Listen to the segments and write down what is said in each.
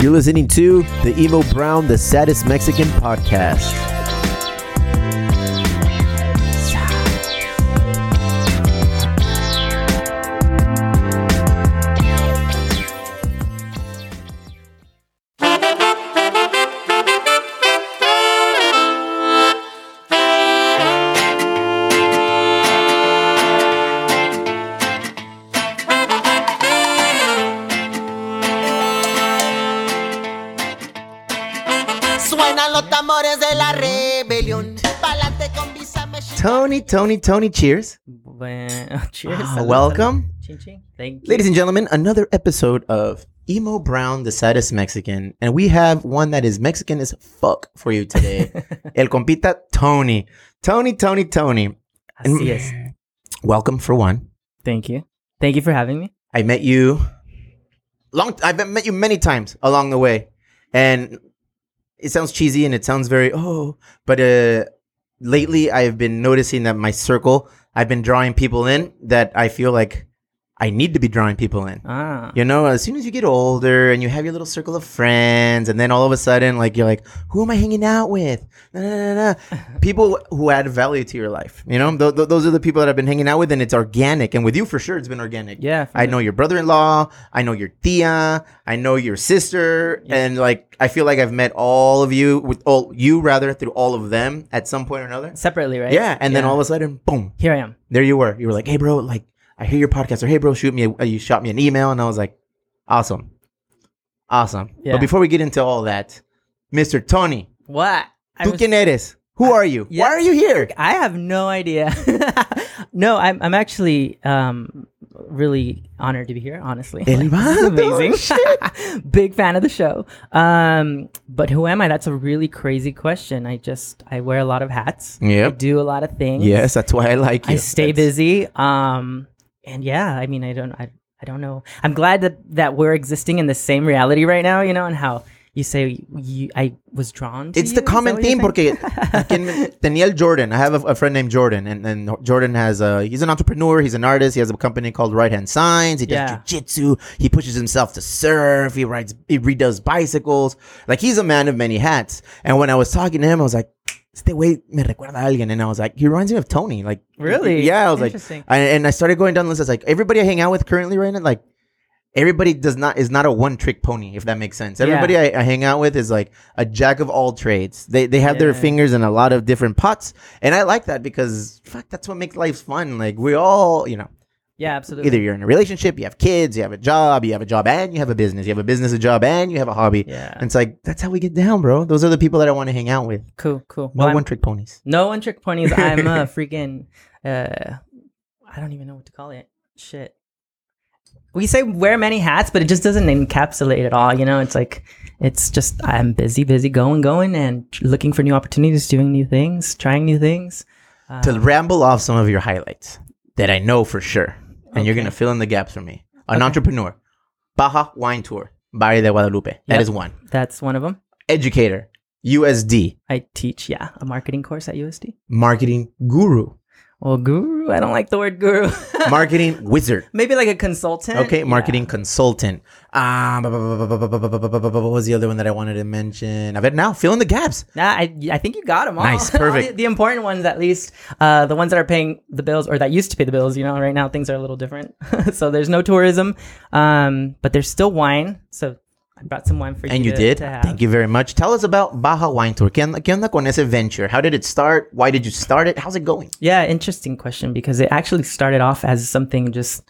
You're listening to the Emo Brown, the saddest Mexican podcast. Tony, Tony, Tony, cheers. Cheers. Ah, welcome. Ching, ching. Thank you. Ladies and gentlemen, another episode of Emo Brown, the saddest Mexican. And we have one that is Mexican as fuck for you today. El compita Tony. Tony, Tony, Tony. Así es. Welcome for one. Thank you. Thank you for having me. I met you long I've met you many times along the way. And it sounds cheesy and it sounds very oh, but uh lately I've been noticing that my circle I've been drawing people in that I feel like I need to be drawing people in. Ah. You know, as soon as you get older and you have your little circle of friends, and then all of a sudden, like you're like, who am I hanging out with? Nah, nah, nah, people who add value to your life. You know, th- th- those are the people that I've been hanging out with, and it's organic. And with you, for sure, it's been organic. Yeah. I know your brother-in-law. I know your tia. I know your sister, Yeah. and like I feel like I've met all of you with all you rather through all of them at some point or another. Separately, right? Yeah, and then all of a sudden, boom, Here I am. there you were. You were like, "Hey, bro, like I hear your podcast," or "Hey, bro, shoot me." A, uh, you shot me an email, and I was like, "Awesome, awesome." Yeah. But before we get into all that, Mister Tony, What? Tú was- quién eres? Who are you? Yeah. Why are you here? I have no idea. no, I'm, I'm actually um, really honored to be here, honestly. Like, this is vato, amazing. Big fan of the show. Um, but who am I? That's a really crazy question. I just, I wear a lot of hats. Yeah. I do a lot of things. Yes, that's why I like you. I stay That's- busy. Um, and yeah, I mean, I don't, I, I don't know. I'm glad that that we're existing in the same reality right now. You know, and how you say you, I was drawn. to It's you? the common theme porque quien- Daniel Jordan. I have a, a friend named Jordan, and, and Jordan has a he's an entrepreneur. He's an artist. He has a company called Right Hand Signs. He does Yeah. jujitsu. He pushes himself to surf. He rides. He redoes bicycles. Like he's a man of many hats. And when I was talking to him, I was like, "Este güey me recuerda a alguien," and I was like, "He reminds me of Tony." Like Really? Yeah. I was like. I, and I started going down the list. I was like, everybody I hang out with currently right now, like everybody does not is not a one trick pony, if that makes sense. Everybody I, I hang out with is like a jack of all trades. They they have their fingers in a lot of different pots, and I like that because fuck, that's what makes life fun. Like we all, you know, yeah, absolutely. either you're in a relationship, you have kids, you have a job, you have a job and you have a business, you have a business, a job, and you have a hobby. Yeah. And it's like that's how we get down, bro. Those are the people that I want to hang out with. Cool, cool. No Well, one trick ponies. no one trick ponies. I'm a freaking. Uh, I don't even know what to call it. Shit. We say wear many hats, but it just doesn't encapsulate it all. You know, it's like it's just I'm busy, busy, going, going, and looking for new opportunities, doing new things, trying new things. To ramble off some of your highlights that I know for sure, and you're gonna fill in the gaps for me. An Okay. entrepreneur, Baja Wine Tour, Valle de Guadalupe. That Yep. is one. that's one of them. Educator, USD, I teach, yeah, a marketing course at USD. marketing guru, Well, guru, I don't like the word guru. marketing wizard. Maybe like a consultant. Okay, Yeah. marketing consultant. Um, what was the other one that I wanted to mention? I bet now fill in the gaps. Nah, I, I think you got them all. Nice, All perfect. the, the important ones, at least, uh, the ones that are paying the bills or that used to pay the bills. You know, right now things are a little different. so there's no tourism, um, but there's still wine. So I brought some wine for you. And you to- did. To. Thank you very much. Tell us about Baja Wine Tour. ¿Qué onda, qué onda con ese venture? How did it start? Why did you start it? How's it going? Yeah, interesting question because it actually started off as something just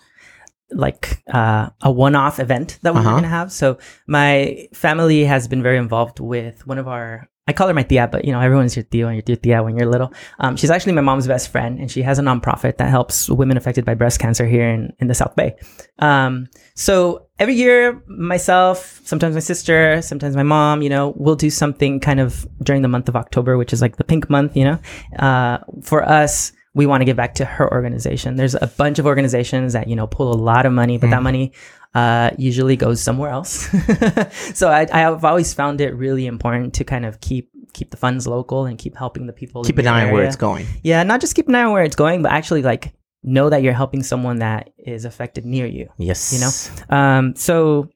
like uh, a one-off event that we Uh-huh. were gonna have. So my family has been very involved with one of our. I call her my tia, but you know everyone's your tío and your tia when you're little. Um, she's actually my mom's best friend, and she has a nonprofit that helps women affected by breast cancer here in, in the South Bay. Um, so every year, myself, sometimes my sister, sometimes my mom, you know, we'll do something kind of during the month of October, which is like the pink month, you know. Uh, for us, we want to give back to her organization. There's a bunch of organizations that, you know, pull a lot of money, but that money uh, usually goes somewhere else. so I, I've always found it really important to kind of keep keep the funds local and keep helping the people. Keep an eye on where it's going. Yeah, not just keep an eye on where it's going, but actually like know that you're helping someone that is affected near you Yes. you know um so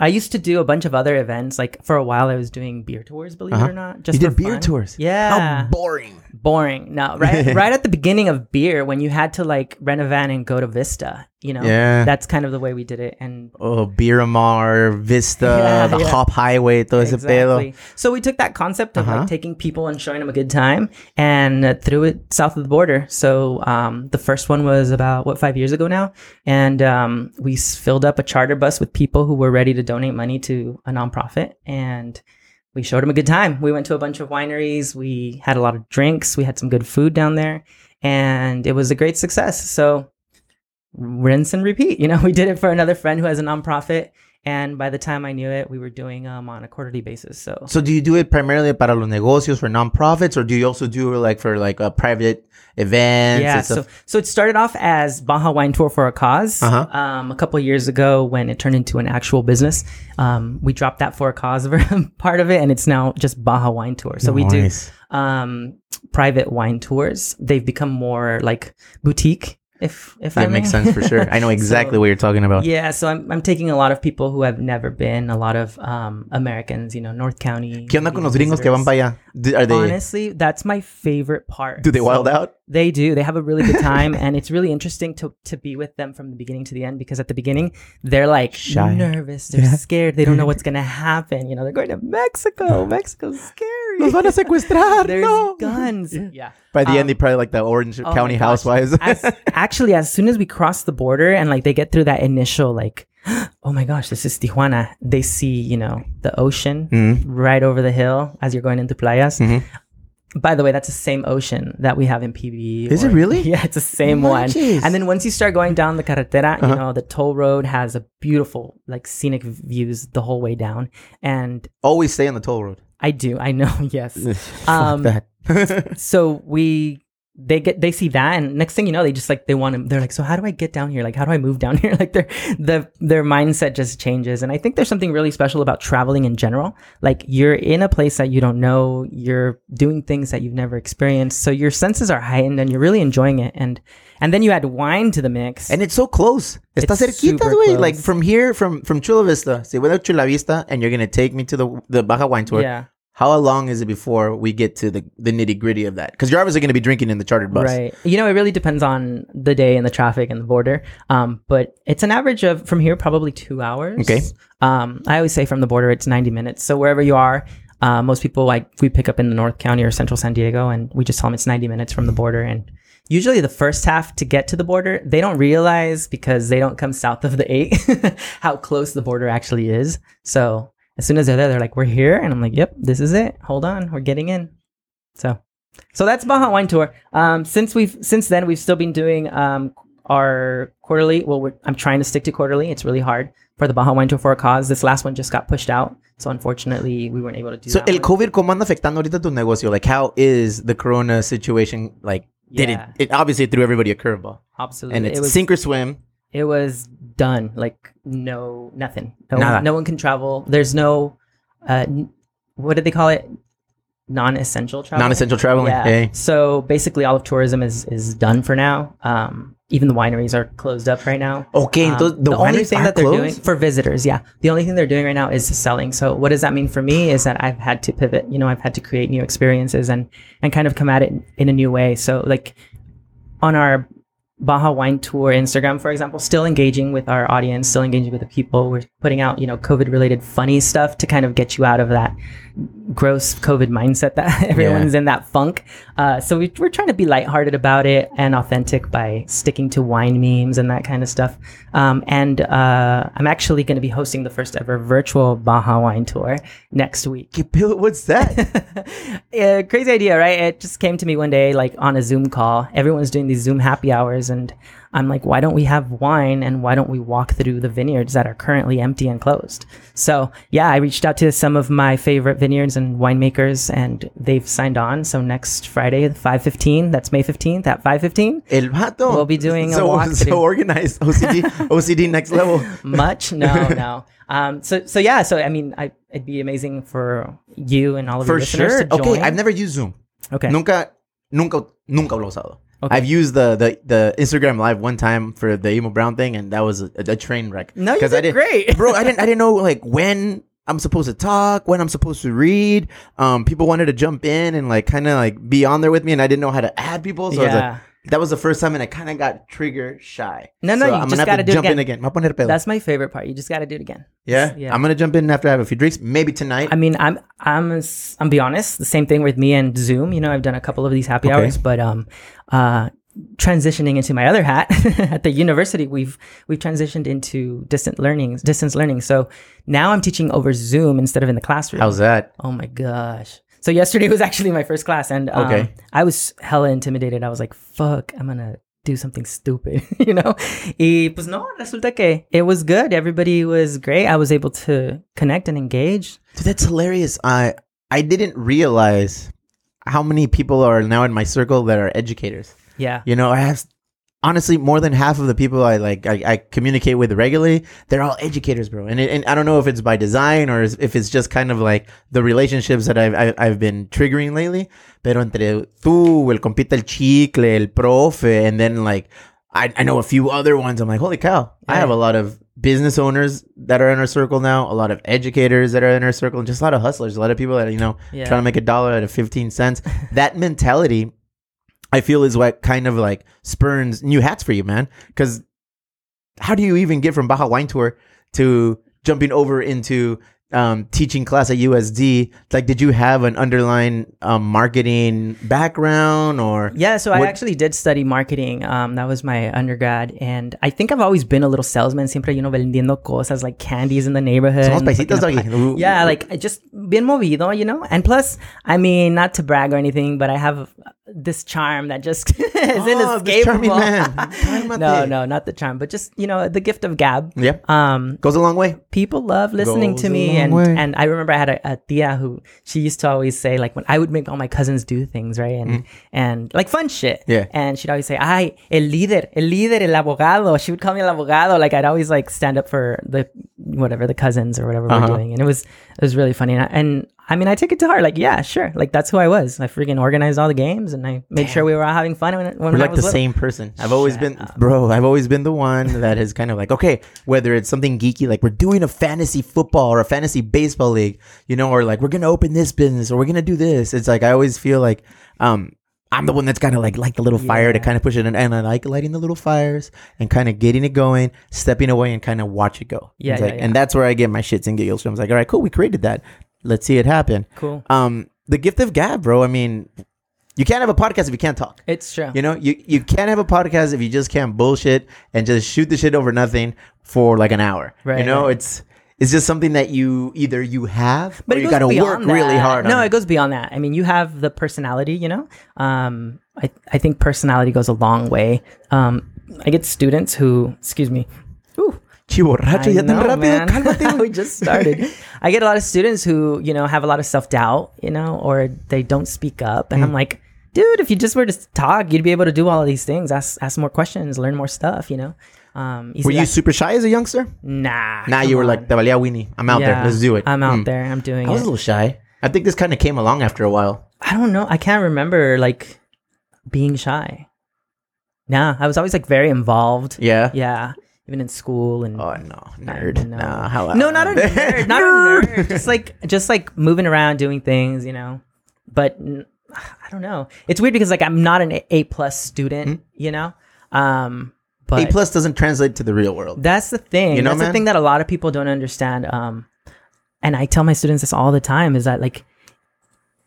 I used to do a bunch of other events. Like for a while, I was doing beer tours. Believe Uh-huh. it or not, just you did beer fun. tours. Yeah, How boring. Boring. No, right, right at the beginning of beer, when you had to like rent a van and go to Vista. You know, Yeah. that's kind of the way we did it. And Oh, Beeramar, Vista, Yeah, the yeah. Hop Highway, todo. Exactly. So we took that concept of Uh-huh. like taking people and showing them a good time and uh, threw it south of the border. So um, the first one was about what five years ago now, and um, we filled up a charter bus with people who were ready to donate money to a nonprofit, and we showed them a good time. We went to a bunch of wineries. We had a lot of drinks. We had some good food down there, and it was a great success. So rinse and repeat. You know, we did it for another friend who has a nonprofit. And by the time I knew it, we were doing um on a quarterly basis. So So do you do it primarily para los negocios for nonprofits, or do you also do like for like a private events? yeah, so so it started off as Baja Wine Tour for a cause. Uh-huh. Um, a couple years ago, when it turned into an actual business, um, we dropped that for a cause part of it, and it's now just Baja Wine Tour. So we do um private wine tours. They've become more like boutique. If if I That may. makes sense for sure. I know exactly So- what you're talking about. Yeah, so I'm I'm taking a lot of people who have never been, a lot of um Americans, you know, North County. ¿Qué onda con los gringos que van para allá? Do- Are they? Honestly, that's my favorite part. do they So- wild out? They do. They have a really good time, and it's really interesting to to be with them from the beginning to the end. Because at the beginning, they're like Shy. nervous, they're Yeah. scared, they don't know what's gonna happen. You know, they're going to Mexico. Mexico's scary. Nos van a secuestrar. There's no. guns. Yeah. By the Um, end, they probably like the Orange Oh County housewives. as, actually, as soon as we cross the border and like they get through that initial like, oh my gosh, this is Tijuana. They see you know the ocean Mhm. right over the hill as you're going into playas. Mhm. By the way, that's the same ocean that we have in PB. Is it really? Yeah, it's the same one. Manches. And then once you start going down the carretera, Uh-huh. you know the toll road has a beautiful like scenic views the whole way down. And Always stay on the toll road. I do, I know, yes. Um, so we they get they see that and next thing you know they just like they want to they're like so how do i get down here like how do i move down here like their the their mindset just changes and i think there's something really special about traveling in general like you're in a place that you don't know you're doing things that you've never experienced so your senses are heightened and you're really enjoying it and and then you add wine to the mix And it's so close. Está It's cerquita, super güey. Like from here, from from Chula Vista. Se voy a Chula Vista, and you're gonna take me to the the Baja Wine Tour. yeah How long is it before we get to the the nitty gritty of that? Because you're obviously gonna be drinking in the chartered bus. Right. You know, it really depends on the day and the traffic and the border. Um, but it's an average of from here probably two hours. Okay. Um, I always say from the border it's ninety minutes. So wherever you are, uh, most people like we pick up in the North County or Central San Diego, and we just tell them it's ninety minutes from the border. And usually the first half to get to the border, they don't realize because they don't come south of the eight how close the border actually is. So as soon as they're there, they're like, "We're here," and I'm like, "Yep, this is it. Hold on, we're getting in." So. So that's Baja Wine Tour. Um, since we've since then we've still been doing um, our quarterly. Well, we're, I'm trying to stick to quarterly. It's really hard for the Baja Wine Tour for a cause. This last one just got pushed out, so unfortunately we weren't able to do So el one. COVID cómo anda afectando ahorita tu negocio? Like how is the corona situation like did Yeah. it it obviously threw everybody a curveball. Absolutely, And it's it was sink or swim. it was done. Like no nothing. No Nada. one, no one can travel. There's no uh, n- what did they call it? Non-essential travel. Non-essential traveling. Yeah. Hey. So basically, all of tourism is is done for now. Um, even the wineries are closed up right now. Okay, Um, entonces the, the only thing that they're doing closed? for visitors, yeah, the only thing they're doing right now is selling. So what does that mean for me? Is that I've had to pivot. You know, I've had to create new experiences and and kind of come at it in a new way. So like on our Baja Wine Tour Instagram, for example, still engaging with our audience, still engaging with the people. We're putting out, you know, COVID related funny stuff to kind of get you out of that gross COVID mindset that everyone's in that funk. Uh, so we, we're trying to be lighthearted about it and authentic by sticking to wine memes and that kind of stuff. Um, and uh, I'm actually going to be hosting the first ever virtual Baja Wine Tour next week. What's that? yeah, crazy idea, right? It just came to me one day, like on a Zoom call. Everyone's doing these Zoom happy hours, and I'm like, why don't we have wine and why don't we walk through the vineyards that are currently empty and closed? So, yeah, I reached out to some of my favorite vineyards and winemakers, and they've signed on. So next Friday, 5:15, that's May 15th at 5:15. El vato. We'll be doing a so, walkthrough. so organized. OCD, OCD next level. Much? No, no. Um, so, so yeah. So, I mean, I, it'd be amazing for you and all of For your listeners sure. to join. Okay, I've never used Zoom. Okay. Nunca, nunca, nunca lo he usado. Okay. I've used the, the the Instagram live one time for the emo brown thing, and that was a, a train wreck. No, you 'Cause I did didn't- great. bro. I didn't I didn't know like when I'm supposed to talk, when I'm supposed to read. Um, people wanted to jump in and like kind of like be on there with me, and I didn't know how to add people. So I was Yeah. like, that was the first time, and I kind of got trigger shy. No, no, So you I'm just gotta to do it jump in again. again. Me voy a poner pedo. That's my favorite part. You just got to do it again. yeah? yeah. I'm gonna jump in after I have a few drinks, maybe tonight. I mean, I'm I'm I'm be honest. The same thing with me and Zoom. You know, I've done a couple of these happy Okay. hours, but um, uh, transitioning into my other hat at the university, we've we've transitioned into distant learning, distance learning. So now I'm teaching over Zoom instead of in the classroom. How's that? Oh my gosh. So yesterday was actually my first class and um, Okay. I was hella intimidated. I was like, fuck, I'm to do something stupid, you know? Y pues no, resulta que it was good. Everybody was great. I was able to connect and engage. Dude, that's hilarious. I I didn't realize how many people are now in my circle that are educators. Yeah. You know, I have honestly more than half of the people I like I, I communicate with regularly. They're all educators, bro. And it, and I don't know if it's by design or if it's just kind of like the relationships that I've I, I've been triggering lately. Pero entre tú, el compita el chicle, el profe, and then like I, I know a few other ones. I'm like, holy cow! I have a lot of business owners that are in our circle now, a lot of educators that are in our circle, and just a lot of hustlers, a lot of people that you know Yeah. trying to make a dollar out of 15 cents. that mentality, I feel, is what kind of like spurns new hats for you, man. Because how do you even get from Baja Wine Tour to jumping over into um, teaching class at USD? Like, did you have an underlying um, marketing background or? Yeah, so I actually did study marketing. Um, that was my undergrad, and I think I've always been a little salesman. Siempre, you know, vendiendo cosas like candies in the neighborhood. Somos and paisitos, a doggy. pie- Ooh. Yeah, like I just bien movido, you know. And plus, I mean, not to brag or anything, but I have this charm that just is Oh, inescapable. this charming man. Cálmate. no, no, not the charm, but just you know the gift of gab. Yep. Um, Goes a long way. people love listening Goes to me and way. and I remember I had a, a tia who she used to always say like when I would make all my cousins do things right and and like fun shit. Yeah. and she'd always say ay el líder el líder el abogado she would call me el abogado like I'd always like stand up for the whatever the cousins or whatever Uh-huh. we're doing and it was it was really funny and I, and I mean I took it to heart like yeah sure like that's who I was I freaking organized all the games and I made sure we were all having fun when, when We're like the little. same person. I've always Shut been, up. bro. I've always been the one that is kind of like, okay, whether it's something geeky, like we're doing a fantasy football or a fantasy baseball league, you know, or like we're gonna open this business or we're gonna do this. It's like I always feel like, um, I'm the one that's kind of like like the little fire to kind of push it, in, and I like lighting the little fires and kind of getting it going, stepping away and kind of watch it go. Yeah, yeah, like- yeah. and that's where I get my shits and giggles from. I was like, all right, cool, we created that. Let's see it happen. cool Um, the gift of gab, bro. I mean, you can't have a podcast if you can't talk. it's true You know, you, you can't have a podcast if you just can't bullshit and just shoot the shit over nothing for like an hour. Right, You know, right. it's it's just something that you either you have but or it you got to work really that. hard. No, on it goes beyond that. I mean, you have the personality, you know. Um, I I think personality goes a long way. Um, I get students who, excuse me, Ooh, Chiborracho, ya tan rápido. man. Cálmate. we just started. I get a lot of students who, you know, have a lot of self doubt, you know, or they don't speak up, and I'm like, dude, if you just were to talk, you'd be able to do all of these things. Ask ask more questions, learn more stuff, you know. Um, Were you like, super shy as a youngster? nah? Nah, you were on. like, Winnie. I'm out there. Let's do it. I'm out Mm. there. I'm doing it. I was it. a little shy. I think this kind of came along after a while. I don't know. I can't remember like being shy. Nah, I was always like very involved. Yeah. Yeah, even in school and Oh no, nerd. know. Nah, how no, not a nerd, not a nerd. Just like just like moving around, doing things, you know. But I don't know. It's weird because like I'm not an A- plus student, you know. Um, but? A plus doesn't translate to the real world. that's the thing. You know, that's the thing that a lot of people don't understand. Um, and I tell my students this all the time: is that like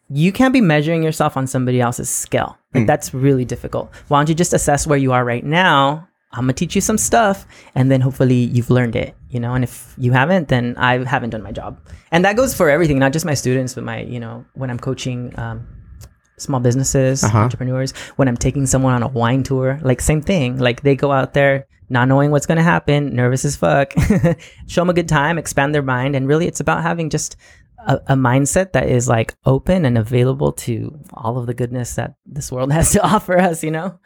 you can't be measuring yourself on somebody else's skill. Hmm. Like that's really difficult. Why don't you just assess where you are right now? I'm gonna teach you some stuff, and then hopefully you've learned it. You know, and if you haven't, then I haven't done my job. And that goes for everything, not just my students, but my you know when I'm coaching. Um, small businesses, Uh-huh. entrepreneurs, when I'm taking someone on a wine tour, like same thing. Like they go out there not knowing what's going to happen, nervous as fuck. Show them a good time, expand their mind, and really it's about having just a, a mindset that is like open and available to all of the goodness that this world has to offer us, you know?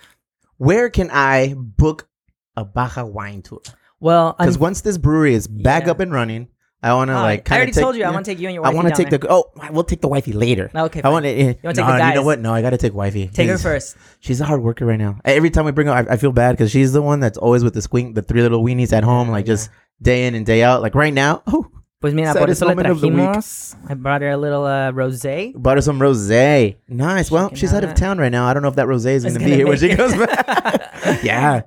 Where can I book a Baja wine tour? Well, Because once this brewery is back Yeah. up and running, I want to Oh, ah, like. I already take- told you I wanna take you and your wife. I wanna take there. the. Oh, we'll take the wifey later. Ah, okay, I want to. Eh, you wanna take the guys. You know what? No, I gotta take wifey. Take her first. She's a hard worker right now. Every time we bring her, I, I feel bad because she's the one that's always with the squink, the three little weenies at home, like just day in and day out. Like right now, oh, Pues mira, por Saddest eso le of the week. trajimos. I brought her a little uh, rosé. bought her some rosé. Nice. Well, she's out of town right now. I don't know if that rosé is going to be here when she goes back. yeah.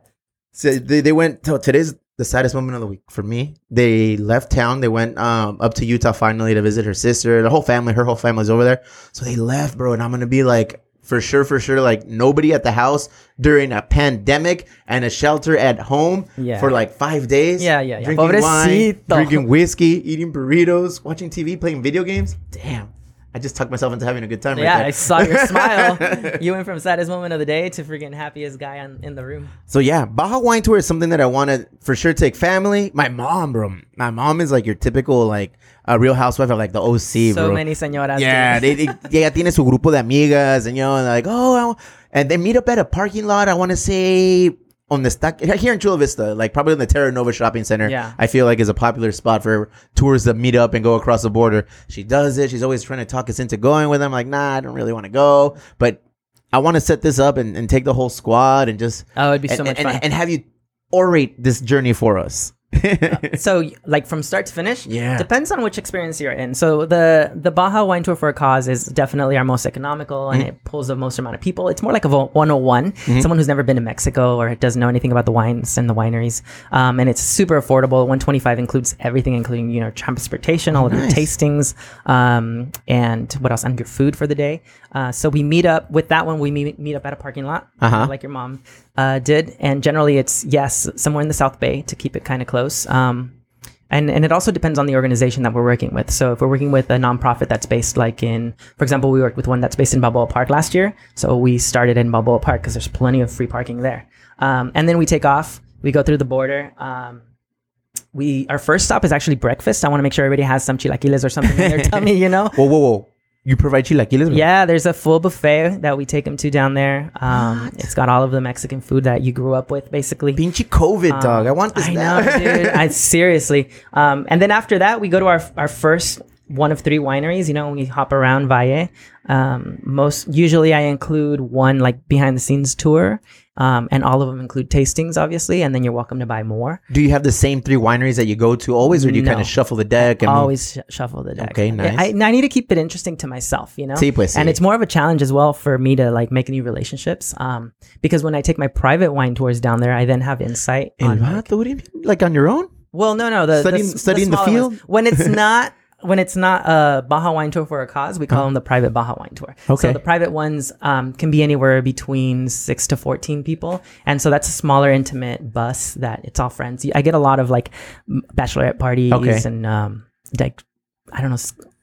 So they, they went. So today's the saddest moment of the week for me. They left town. They went um, up to Utah finally to visit her sister. The whole family, her whole family's over there. So they left, bro. And I'm gonna be like, for sure, for sure, like nobody at the house during a pandemic and a shelter at home Yeah. for like five days. Yeah, yeah, yeah. Drinking wine, drinking whiskey, eating burritos, watching TV, playing video games. Damn. I just tucked myself into having a good time. Yeah, right there. I saw your smile. You went from saddest moment of the day to freaking happiest guy on, in the room. So yeah, Baja Wine Tour is something that I want to for sure take family. My mom, bro. My mom is like your typical like a real housewife of like the OC, So bro. many señoras. yeah, they, they, ella tiene su grupo de amigas, and you know, like oh, and they meet up at a parking lot. I want to say on the stack here in Chula Vista, like probably in the Terra Nova Shopping Center. Yeah. I feel like is a popular spot for tourists to meet up and go across the border. She does it. She's always trying to talk us into going with them. Like, nah, I don't really want to go, but I want to set this up and, and take the whole squad and just Oh, it'd be and, so much and, fun. and have you orate this journey for us. so like from start to finish Yeah. depends on which experience you're in. So the the baja wine tour for a cause is definitely our most economical and Mm-hmm. it pulls the most amount of people. It's more like a vo- 101 someone who's never been to mexico or doesn't know anything about the wines and the wineries. Um, and it's super affordable. 125 includes everything including you know transportation all of your tastings um, and what else? And your food for the day uh, so we meet up with that one we meet, meet up at a parking lot Uh-huh. like your mom uh, did. And generally, it's yes, somewhere in the South Bay to keep it kind of close. Um, and and it also depends on the organization that we're working with. So if we're working with a nonprofit that's based like in, for example, we worked with one that's based in Balboa Park last year. So we started in Balboa Park because there's plenty of free parking there. Um, and then we take off. We go through the border. Um, we our first stop is actually breakfast. I want to make sure everybody has some chilaquiles or something in their tummy. You know. Whoa, whoa, whoa! You provide chilaquiles? Yeah, there's a full buffet that we take them to down there. Um, it's got all of the Mexican food that you grew up with, basically. Pinchy COVID, dog. I want this I now. know, dude. I seriously. Um, and then after that, we go to our our first one of three wineries. You know, we hop around Valle. Um, most usually, I include one like behind the scenes tour, um, and all of them include tastings, obviously. And then you're welcome to buy more. Do you have the same three wineries that you go to always, or do you No. kind of shuffle the deck? And always sh- shuffle the deck. Okay, nice. I, I need to keep it interesting to myself, you know. Sí, pues, And it's more of a challenge as well for me to like make new relationships. Um, because when I take my private wine tours down there, I then have insight El on. like- what do you mean? Like on your own? well, no, no, the Studying- the, studying the smaller field? ones. when it's not. When it's not a Baja wine tour for a cause, we call them the private Baja wine tour. Okay. So the private ones um, can be anywhere between six to fourteen people, and so that's a smaller, intimate bus that it's all friends. I get a lot of like bachelorette parties Okay. and um, like I don't know,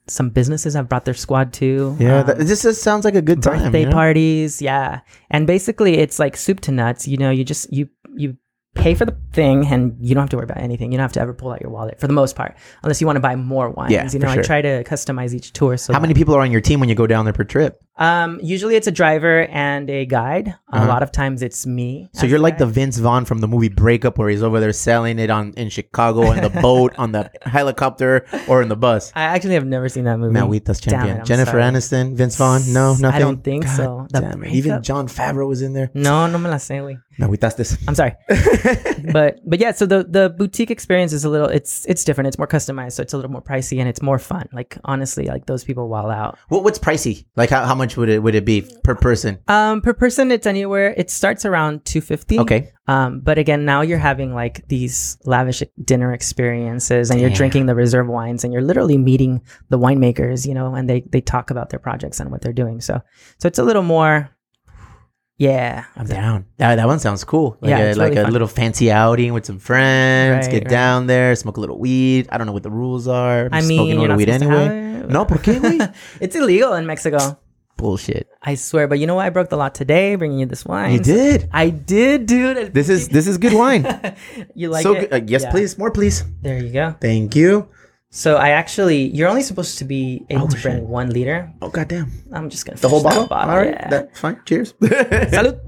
some businesses have brought their squad too. Yeah, Um, that, this just sounds like a good time. birthday you know? parties, yeah. And basically, it's like soup to nuts. You know, you just you you pay for the thing, and you don't have to worry about anything. You don't have to ever pull out your wallet for the most part, unless you want to buy more wines. Yeah, you know, sure. I try to customize each tour. So How many people are on your team when you go down there per trip? Um, usually it's a driver and a guide. A Uh-huh. lot of times it's me. So you're like the. Vince Vaughn from the movie Breakup, where he's over there selling it on in Chicago on the boat, on the helicopter, or in the bus. I actually have never seen that movie. Mawitas champion. it, Jennifer sorry. Aniston, Vince Vaughn. No, nothing. I don't think so. Damn it. Even? Jon Favreau was in there. No, no me la sé, güey. Mawitas this. I'm sorry, but but yeah. So the the boutique experience is a little it's it's different. It's more customized, so it's a little more pricey and it's more fun. Like honestly, like those people wall out. What, what's pricey? Like how, how much would it would it be per person? Um, per person, it's anywhere. It starts around two fifty. Okay. Um, but again, now you're having like these lavish dinner experiences, and you're drinking the reserve wines, and you're literally meeting the winemakers, you know, and they they talk about their projects and what they're doing. So so it's a little more. Yeah, I'm down. That, that one sounds cool. Like Yeah, a, like really a fun. little fancy outing with some friends. Right, get right. down there, smoke a little weed. I don't know what the rules are. I'm I smoking a little weed anyway. No, ¿por qué, it's illegal in Mexico. Bullshit. I swear, but you know what? I broke the law today, bringing you this wine. You did. I did, dude. This is this is good wine. you like so it? good. Uh, yes, Yeah. please, more, please. There you go. Thank you. So I actually, you're only supposed to be able Oh, to bring shit. one liter. Oh goddamn. I'm just gonna The whole finish bottle. All right, Yeah. that's fine. Cheers. Salud.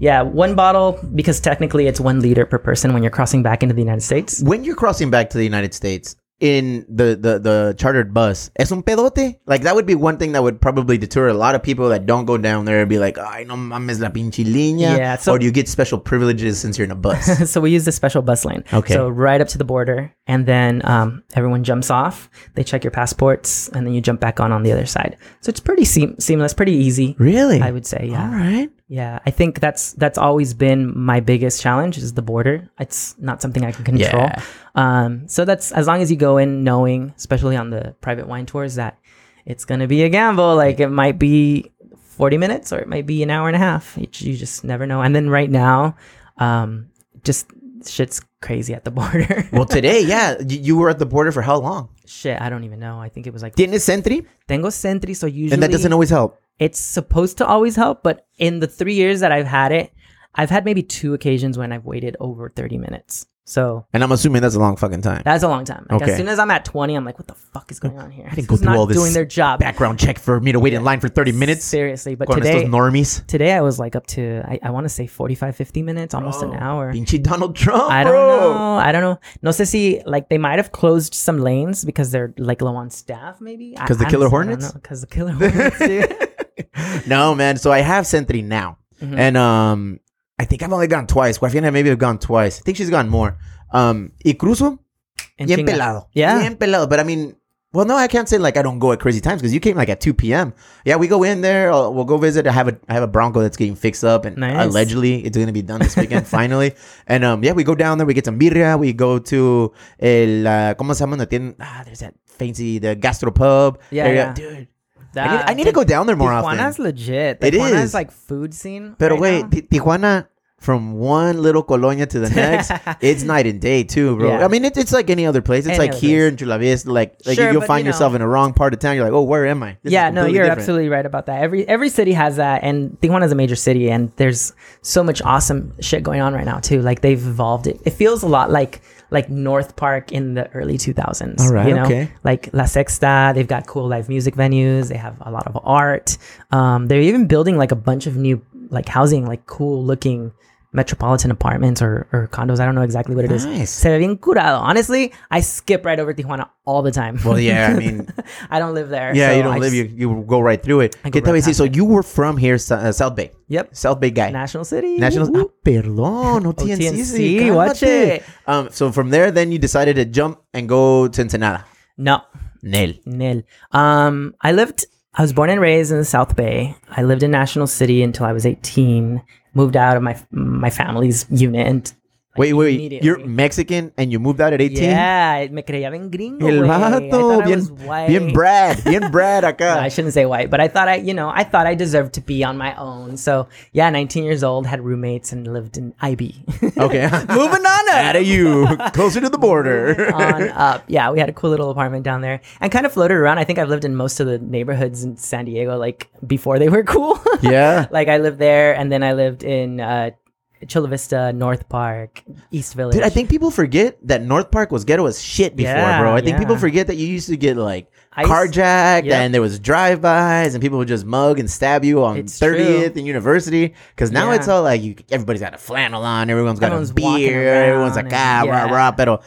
Yeah, one bottle because technically it's one liter per person when you're crossing back into the United States. when you're crossing back to the United States, in the, the the chartered bus, es un pedote. Like that would be one thing that would probably deter a lot of people that don't go down there and be like, "Ay, no mames la pinche línea." Yeah, so- or do you get special privileges since you're in a bus? so we use the special bus lane. Okay. So right up to the border, and then um, everyone jumps off. They check your passports, and then you jump back on on the other side. So it's pretty seam- seamless, pretty easy. really? I would say, yeah. All right. Yeah, I think that's that's always been my biggest challenge is the border. It's not something I can control. Yeah. Um, so that's as long as you go in knowing, especially on the private wine tours, that it's gonna be a gamble. Like it might be forty minutes or it might be an hour and a half. You, you just never know. And then right now, um, just shit's crazy at the border. Well, today, yeah, you were at the border for how long? Shit, I don't even know. I think it was like Tienes SENTRI, tengo SENTRI, so usually and that doesn't always help. It's supposed to always help, but in the three years that I've had it, I've had maybe two occasions when I've waited over 30 minutes. So And I'm assuming that's a long fucking time. that's a long time. Like Okay. as soon as I'm at 20, I'm like, what the fuck is going on here? I didn't go through all this doing their job. background check for me to wait in line for 30 minutes. Seriously. But today, estos normies. today I was like up to, I, I want to say 45, 50 minutes, almost an oh, hour. Pinche Donald Trump, I don't bro. know. I don't know. No sé si like they might have closed some lanes because they're like low on staff, maybe. Because the Killer Hornets? Because the killer hornets, dude. No, man. So I have SENTRI now. Mhm. And um, I think I've only gone twice. Guafiana maybe have gone twice. I think she's gone more. Um, y cruzo, En bien chinga. pelado. Yeah. Bien pelado. But I mean, well, no, I can't say like I don't go at crazy times because you came like at 2 p.m. Yeah, we go in there. uh, we'll go visit. I have a I have a Bronco that's getting fixed up, and Nice. allegedly it's gonna be done this weekend finally. And um, yeah, we go down there. We get some birria. We go to el uh, ¿cómo se llama? Ah, there's that fancy the gastropub. Yeah, yeah. dude. I need, I need to go down there more often. Tijuana's legit. It Tijuana's is. like food scene. Pero right wait, now. Ti- Tijuana from one little colonia to the next, it's night and day too, bro. Yeah. I mean, it, it's like any other place. It's Any like here place. in Chula Vista, like like Sure, you'll but, find you yourself know- in the wrong part of town. You're like, oh, where am I? This yeah, no, you're different. absolutely right about that. Every every city has that, and Tijuana is a major city, and there's so much awesome shit going on right now too. Like they've evolved it. It feels a lot like like North Park in the early 2000s. All right, you know, okay. like La Sexta. They've got cool live music venues. They have a lot of art. Um, they're even building like a bunch of new like housing, like cool looking metropolitan apartments or, or condos. I don't know exactly what it is. Nice. Se ve bien curado. Honestly, I skip right over Tijuana all the time. Well, yeah, I mean, I don't live there. yeah, so you don't I live, just- you you go right through it. I go ¿Qué te iba right past So it. you were from here, uh, South Bay, Yep. South Bay guy. National City. National. Ah, perdón, OTNCC. OTNC, watch it. Um, so from there, then you decided to jump and go to Ensenada. No, Nel. nil. Um, I lived. I was born and raised in the South Bay. I lived in National City until I was 18. Moved out of my my family's unit. And Wait, wait, you're Mexican and you moved out at 18? yeah, me creía bien gringo. El vato, bien, bien Brad, bien Brad No, I shouldn't say white, but I thought I, you know, I thought I deserved to be on my own. So yeah, 19 years old, had roommates and lived in IB. Okay. Moving on up. Out of you, closer to the border. on up. Yeah, we had a cool little apartment down there and kind of floated around. I think I've lived in most of the neighborhoods in San Diego, like before they were cool. yeah. like I lived there and then I lived in uh, Chula Vista, North Park, East Village. Dude, I think people forget that North Park was ghetto as shit before, Yeah, bro. I think people forget that you used to get like I used- carjacked Yep. and there was drive-bys and people would just mug and stab you on It's 30th true. and University. Because now Yeah. it's all like you, everybody's got a flannel on, everyone's got Everyone's a walking beer, everyone's like, ah, rah, yeah. rah. Pero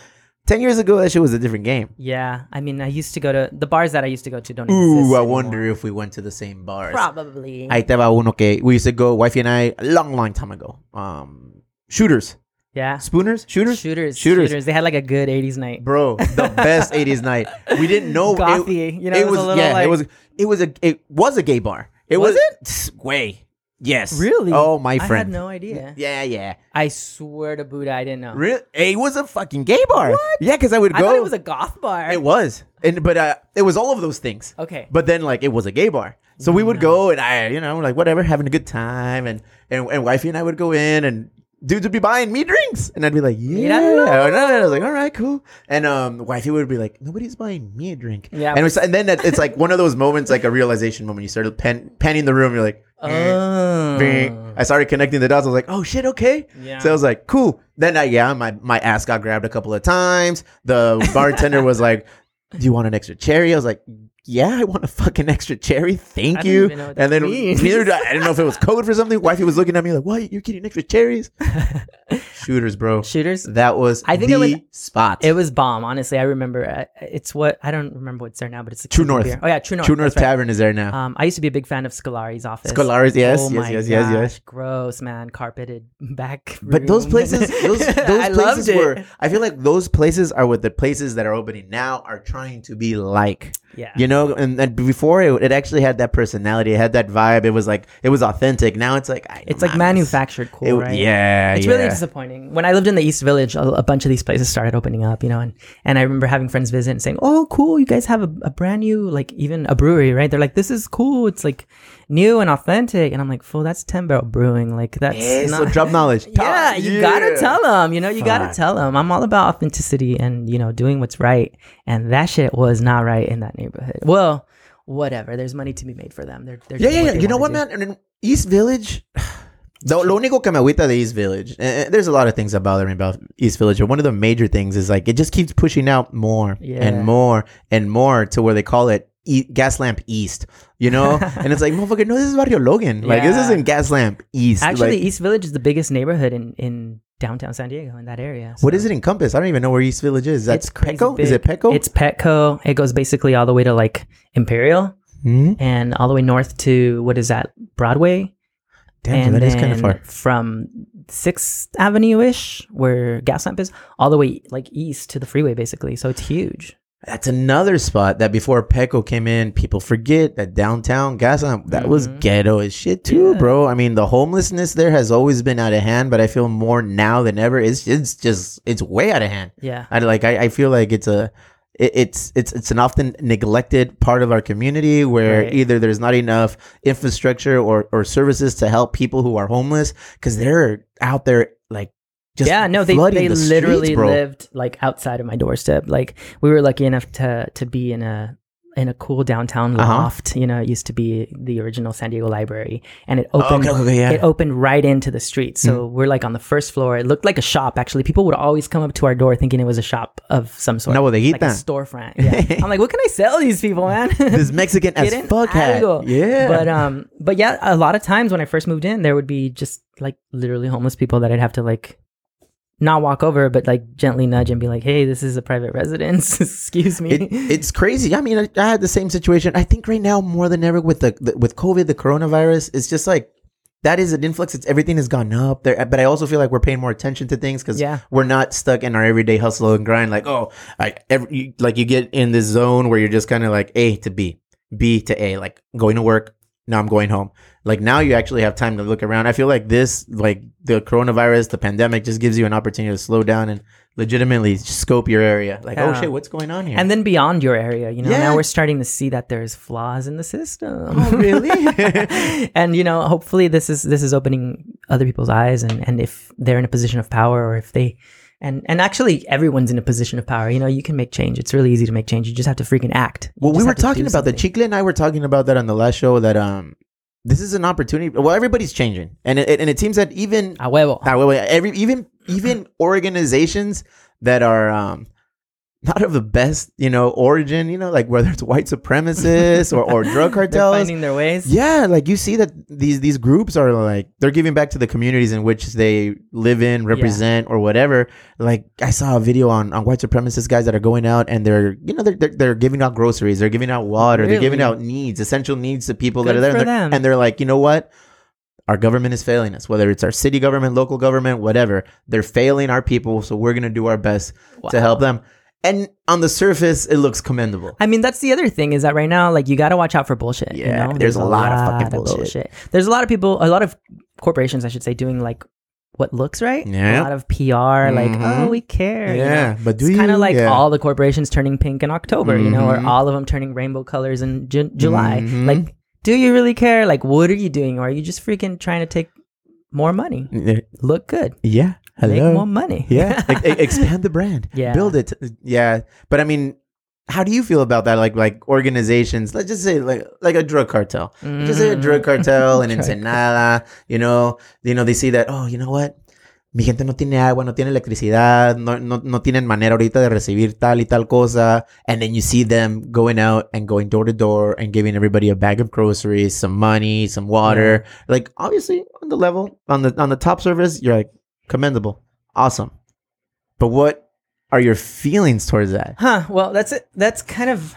10 years ago, that shit was a different game. yeah, I mean, I used to go to the bars that I used to go to. Don't exist Ooh, I anymore. wonder if we went to the same bars. Probably. I te va uno que we used to go, wifey and I, a long, long time ago. Um, shooters. yeah. Spooners? Shooters? Shooters, Shooters. shooters, They had like a good '80s night. Bro, the best 80s night. We didn't know Gothy, you know, it, it was was yeah, it was it was a it was a gay bar. It Was was, it? Way. Yes. Really? Oh, my friend. I friend. had no idea. Yeah, yeah. I swear to Buddha, I didn't know. Real it was a fucking gay bar. What? Yeah, cuz I would I go thought it was a goth bar. It was. And but uh it was all of those things. Okay. But then like it was a gay bar. So we would go and I, you know, like whatever, having a good time and and, and wifey and I would go in and dudes would be buying me drinks and I'd be like, yeah. And I was like, all right, cool. And um wifey would be like, nobody's buying me a drink. Yeah, And, it was, and then it- it's like one of those moments, like a realization moment. You started pan, panning the room. You're like, Oh. bing. I started connecting the dots. I was like, oh shit, okay. Yeah. So I was like, cool. Then I, yeah, my, my ass got grabbed a couple of times. The bartender was like, do you want an extra cherry? I was like, yeah, I want a fucking extra cherry. Thank you. even know what and then means. neither did I, I didn't know if it was code for something. Wifey was looking at me like, "What? You're getting extra cherries?" Shooters, bro. Shooters. That was I think the it was- spot. It was bomb. Honestly, I remember. uh, It's what I don't remember what's there now, but it's a True North. beer. Oh yeah, True North. True North right. Tavern is there now. Um, I used to be a big fan of Scolari's office. Scolaris, yes, oh yes, my yes, yes, yes. Gross, man. Carpeted back. But those places, those, those I places were. I feel like those places are what the places that are opening now are trying to be like. Yeah. You know, and, and before it, it actually had that personality, it had that vibe. It was like it was authentic. Now it's like I, It's like manufactured cool, It- right? Yeah, It's yeah. really disappointing. When I lived in the East Village, a, a bunch of these places started opening up, you know, and, and I remember having friends visit and saying, "Oh, cool! You guys have a, a brand new, like even a brewery, right?" They're like, "This is cool. It's like new and authentic," and I'm like, "Fool, that's Ten Barrel Brewing. Like that's Yeah, so not- drop knowledge. yeah, you gotta tell them. You know, you gotta tell them. I'm all about authenticity and you know doing what's right. And that shit was not right in that neighborhood. Well, whatever. There's money to be made for them. They're, they're Yeah, yeah, yeah. You know what, wanna man? In East Village, lo, lo único que me agüita de East Village, and there's a lot of things that bother me about East Village, but one of the major things is like it just keeps pushing out more Yeah. and more and more to where they call it e- Gas Lamp East, you know? and it's like, motherfucker, no, this is Barrio Logan. Like, this isn't Gas Lamp East. Actually, Like, East Village is the biggest neighborhood in, in downtown San Diego in that area. what does it encompass? I don't even know where East Village is. That's crazy Petco? Is it. Petco? It's Petco. It goes basically all the way to like Imperial Hmm? and all the way north to what is that Broadway? Damn, and that is kind of then far. From Sixth Avenue ish, where Gaslamp is, all the way like east to the freeway, basically. So it's huge. That's another spot that before Petco came in, people forget that downtown Gaslamp, that was Mhm. ghetto as shit too, Yeah. bro. I mean, the homelessness there has always been out of hand, but I feel more now than ever. It's it's just it's way out of hand. Yeah. I like I, I feel like it's a it, it's it's it's an often neglected part of our community where Right. either there's not enough infrastructure or or services to help people who are homeless because they're out there like just yeah, no, they they the literally streets, lived like outside of my doorstep. Like we were lucky enough to to be in a in a cool downtown Uh-huh. loft. You know, it used to be the original San Diego Library, and it opened. okay, okay, yeah. It opened right into the street, so we're like on the first floor. It looked like a shop. Actually, people would always come up to our door thinking it was a shop of some sort. Una bodeguita. like a storefront. Yeah, I'm like, what can I sell these people, man? this Mexican as fuck hat. Yeah. But um, but yeah, a lot of times when I first moved in, there would be just like literally homeless people that I'd have to like not walk over, but like gently nudge and be like, "Hey, this is a private residence. Excuse me." it, it's crazy. I mean, I, I had the same situation. I think right now more than ever with the, the with COVID, the coronavirus, it's just like that is an influx. It's everything has gone up there, but I also feel like we're paying more attention to things because Yeah. we're not stuck in our everyday hustle and grind. Like, oh, I every, you, like you get in this zone where you're just kind of like A to B, B to A, like going to work. Now I'm going home. Like now you actually have time to look around. I feel like this, like the coronavirus, the pandemic, just gives you an opportunity to slow down and legitimately scope your area. Like, oh shit, what's going on here? and then beyond your area, you know, Yeah. now we're starting to see that there's flaws in the system. Oh, really? and you know, hopefully this is this is opening other people's eyes, and and if they're in a position of power, or if they. And, and actually, everyone's in a position of power. You know, you can make change. It's really easy to make change. You just have to freaking act. You Well, we were talking about that. something. Chicle and I were talking about that on the last show. That um, this is an opportunity. Well, everybody's changing, and it, and it seems that even A huevo. wait, wait, every even even organizations that are um not of the best, you know, origin, you know, like whether it's white supremacists or, or drug They're cartels. finding their ways. Yeah, like you see that these these groups are like they're giving back to the communities in which they live in, represent, or whatever. Like I saw a video on, on white supremacist guys that are going out and they're you know they're they're, they're giving out groceries, they're giving out water, they're giving out needs, essential needs to people Good that are there, and they're, and they're like, you know what? Our government is failing us, whether it's our city government, local government, whatever. They're failing our people, so we're gonna do our best to help them. And on the surface, it looks commendable. I mean, that's the other thing is that right now, like, you got to watch out for bullshit. you Yeah, know? there's a lot of fucking bullshit. There's a lot of people, a lot of corporations, I should say, doing like what looks right. Yeah. A lot of PR, like, Mhm. oh, we care. you know? Yeah, but do it's kind of like Yeah. all the corporations turning pink in October, you know, or Mhm. all of them turning rainbow colors in Ju- July. Mhm. Like, do you really care? Like, what are you doing? Or are you just freaking trying to take more money? Look good. Yeah. Hello. Make more money. Yeah, expand the brand. Yeah. build it. Yeah, but I mean, how do you feel about that? Like, like organizations. Let's just say, like, like a drug cartel. Let's Just say a drug mm. cartel in Drug Ensenada. You know, you know, they see that. Oh, you know what? mi gente no tiene agua, no tiene electricidad, no, no, no tienen manera ahorita de recibir tal y tal cosa. And then you see them going out and going door to door and giving everybody a bag of groceries, some money, some water. Like obviously on the level, on the on the top service, you're like commendable, awesome. But what are your feelings towards that? Huh. Well, that's it. That's kind of.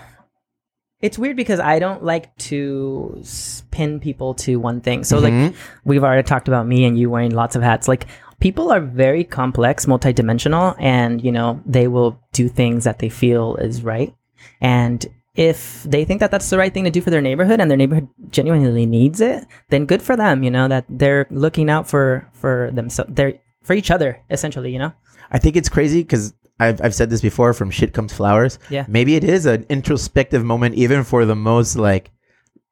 It's weird because I don't like to pin people to one thing. So, like, Mhm. we've already talked about me and you wearing lots of hats. Like, people are very complex, multidimensional, and, you know, they will do things that they feel is right. And if they think that that's the right thing to do for their neighborhood and their neighborhood genuinely needs it, then good for them, you know, that they're looking out for, for themselves, they're, for each other, essentially, you know? I think it's crazy because I've, I've said this before from shit comes flowers. Yeah. Maybe it is an introspective moment, even for the most like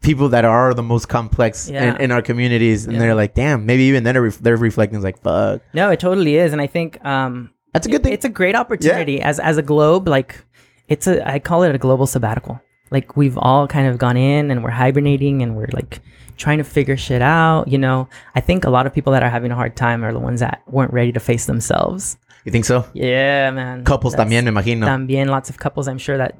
people that are the most complex Yeah. in, in our communities. And Yeah. they're like, damn, maybe even then they're, ref- they're reflecting, like, fuck. No, it totally is. And I think, um, That's a good thing. It's a great opportunity as as a globe. Like it's a I call it a global sabbatical. Like we've all kind of gone in and we're hibernating and we're like trying to figure shit out. You know, I think a lot of people that are having a hard time are the ones that weren't ready to face themselves. you think so? Yeah, man. Couples That's- también, me imagino. También lots of couples. I'm sure that.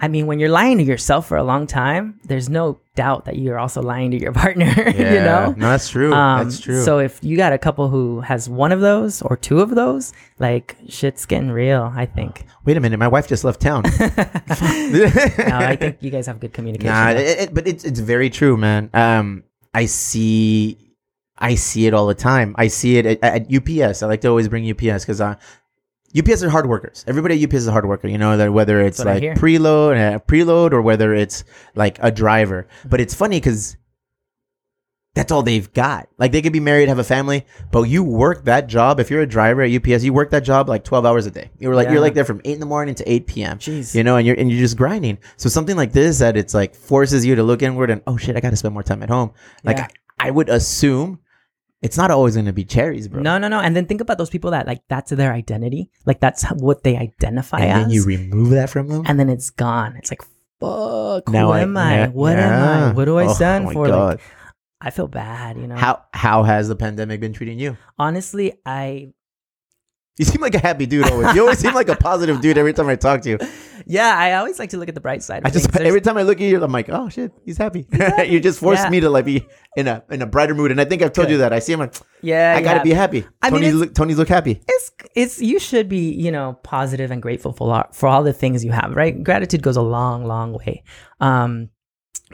I mean, when you're lying to yourself for a long time, there's no doubt that you're also lying to your partner. yeah. you know. No, that's true. Um, that's true. So if you got a couple who has one of those or two of those, like shit's getting real. I think. Wait a minute. My wife just left town. no, I think you guys have good communication. Nah, it, it- but it's it's very true, man. Um, I see, I see it all the time. I see it at, at UPS. I like to always bring UPS because uh, UPS are hard workers. Everybody at UPS is a hard worker. You know that whether it's like preload, uh, preload, or whether it's like a driver. But it's funny because that's all they've got. Like they could be married, have a family, but you work that job. If you're a driver at UPS, you work that job like twelve hours a day. You're like Yeah. you're like there from eight in the morning to eight p.m. Jeez. You know, and you're and you're just grinding. So something like this that it's like forces you to look inward and oh shit, I got to spend more time at home. Like Yeah. I, I would assume it's not always going to be cherries, bro. No, no, no. And then think about those people that like that's their identity. Like that's what they identify and as. then you remove that from them. and then it's gone. It's like fuck. Now who I- am I? yeah, what am. I? What do I Oh, stand my for? God. Like I feel bad. You know. How how has the pandemic been treating you? Honestly, I You seem like a happy dude always. You always seem like a positive dude every time I talk to you. yeah, I always like to look at the bright side. I just. Every time I look at you, I'm like, oh shit, he's happy. you just forced Yeah. me to like be in a in a brighter mood, and I think I've told you that. I see him, like, yeah, I gotta be happy. I mean, Tony's it's- look, Tony's look happy. it's it's you should be you know positive and grateful for all, for all the things you have right gratitude goes a long long way um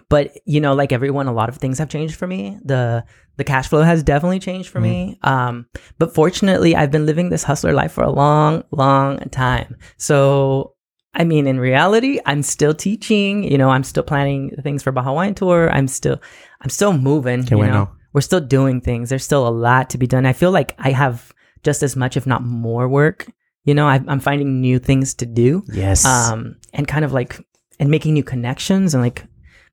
but you know like everyone a lot of things have changed for me the the cash flow has definitely changed for me um but fortunately i've been living this hustler life for a long long time so I mean, in reality, I'm still teaching. You know, I'm still planning things for Baja Wine Tour. I'm still, I'm still moving. Que you know, we're still doing things. There's still a lot to be done. I feel like I have just as much, if not more, work. You know, I, I'm finding new things to do, Yes. um, and kind of like and making new connections and like,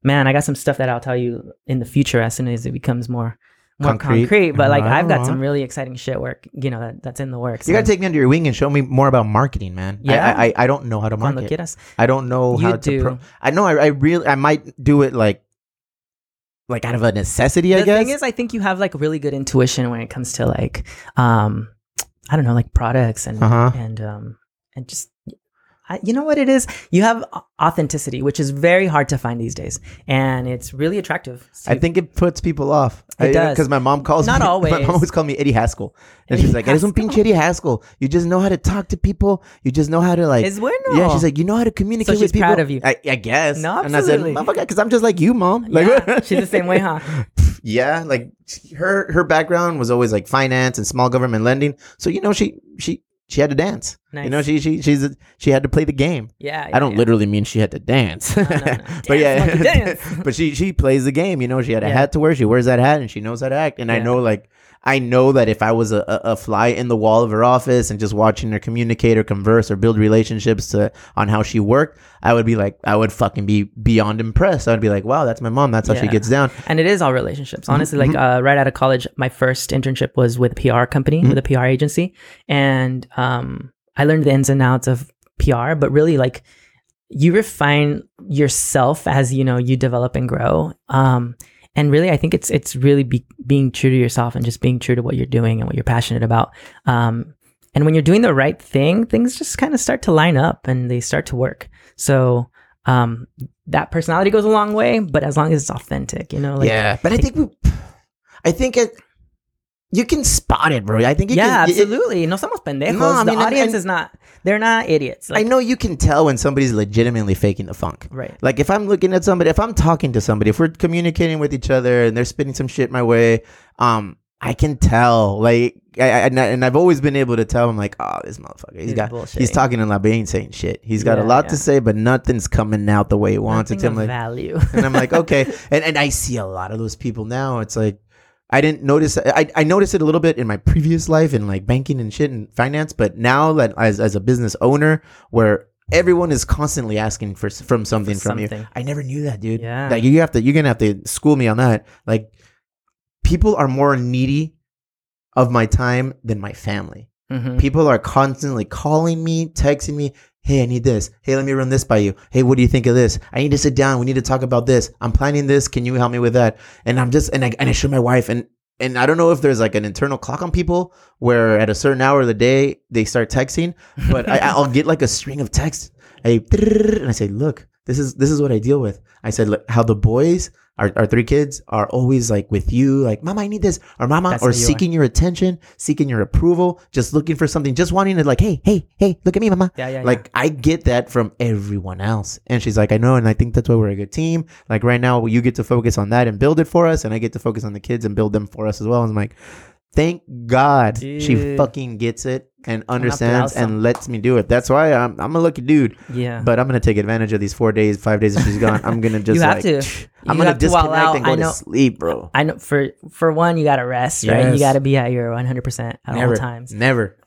man, I got some stuff that I'll tell you in the future as soon as it becomes more. More Concrete. concrete, but like I've got Uh-huh. some really exciting shit work, you know, that, that's in the works. you gotta take me under your wing and show me more about marketing, man. Yeah. I, I, I don't know how to market. quieras. I don't know You how do. to. Pro- I know. I, I really. I might do it like, like out of a necessity. I the guess. The thing is, I think you have like really good intuition when it comes to like, um, I don't know, like products and Uh-huh. and um and just. I, you know what it is? You have authenticity, which is very hard to find these days, and it's really attractive. I think it puts people off. It does. because my mom calls Not me. always. My mom always called me Eddie Haskell, and Eddie she's like, "Eres un pinche Eddie Haskell. You just know how to talk to people. You just know how to like." Es bueno. Yeah, she's like, you know how to communicate she's with people. proud of you. I, I guess. No, And I said, absolutely. because I'm just like you, mom. Like, yeah, she's the same way, huh? yeah, like her her background was always like finance and small government lending. So you know, she she she had to dance. You know, she she she's a, she had to play the game. Yeah, I don't yeah. literally mean she had to dance, no, no. but Dance, yeah, dance. but she she plays the game. You know, she had a Yeah. hat to wear. She wears that hat, and she knows how to act. And I know, like, I know that if I was a, a, fly in the wall of her office and just watching her communicate or converse or build relationships to on how she worked, I would be like, I would fucking be beyond impressed. I would be like, wow, that's my mom. That's how she gets down. And it is all relationships. Honestly, Mm-hmm. like uh, right out of college, my first internship was with a PR company, Mm-hmm. with a PR agency, and um, I learned the ins and outs of PR. But really, like you refine yourself as you know you develop and grow. Um, and really, I think it's it's really be, being true to yourself and just being true to what you're doing and what you're passionate about. Um, and when you're doing the right thing, things just kind of start to line up and they start to work. So um, that personality goes a long way, but as long as it's authentic, you know, like yeah, but I think we, I think it, you can spot it, bro. I think you yeah, can, it- absolutely. No somos pendejos. No, I the mean, and- audience and- is not. They're not idiots. I know you can tell when somebody's legitimately faking the funk. right. Like if I'm looking at somebody, if I'm talking to somebody, if we're communicating with each other and they're spitting some shit my way, um, I can tell. Like, I, I and I- and I've always been able to tell. I'm like, oh, this motherfucker. He's He's got. He's talking a lot, but ain't saying shit. He's got a lot yeah. to say, but nothing's coming out the way he wants it Nothing to. I'm like, value. and I'm like, okay. And and I see a lot of those people now. It's like I didn't notice. I I noticed it a little bit in my previous life in like banking and shit and finance, but now that as as a business owner, where everyone is constantly asking for from something from you. I never knew that, dude. Yeah. Like you have to, you're gonna have to school me on that. Like people are more needy of my time than my family. Mhm. People are constantly calling me, texting me, hey, I need this. Hey, let me run this by you. Hey, what do you think of this? I need to sit down. We need to talk about this. I'm planning this. Can you help me with that? And I'm just and I and I show my wife and and I don't know if there's like an internal clock on people where at a certain hour of the day they start texting, but I, I'll get like a string of texts. I and I say, look, this is this is what I deal with. I said look, how the boys, our, our three kids, are always like with you, like mama, I need this, or mama, That's or how you are. seeking your attention, seeking your approval, just looking for something, just wanting to like, hey, hey, hey, look at me, mama. Yeah, yeah, yeah. Like I get that from everyone else, and she's like, I know, and I think that's why we're a good team. Like right now, you get to focus on that and build it for us, and I get to focus on the kids and build them for us as well. And I'm like, thank God she fucking gets it and understands and lets me do it. That's why I'm I'm a lucky dude. yeah. But I'm gonna take advantage of these four days, five days that she's gone. I'm gonna just You have like, to. I'm gonna to disconnect out. and go to sleep, bro. I know for for one, you gotta rest, right? You gotta be at your 100 percent at Never, all times. never.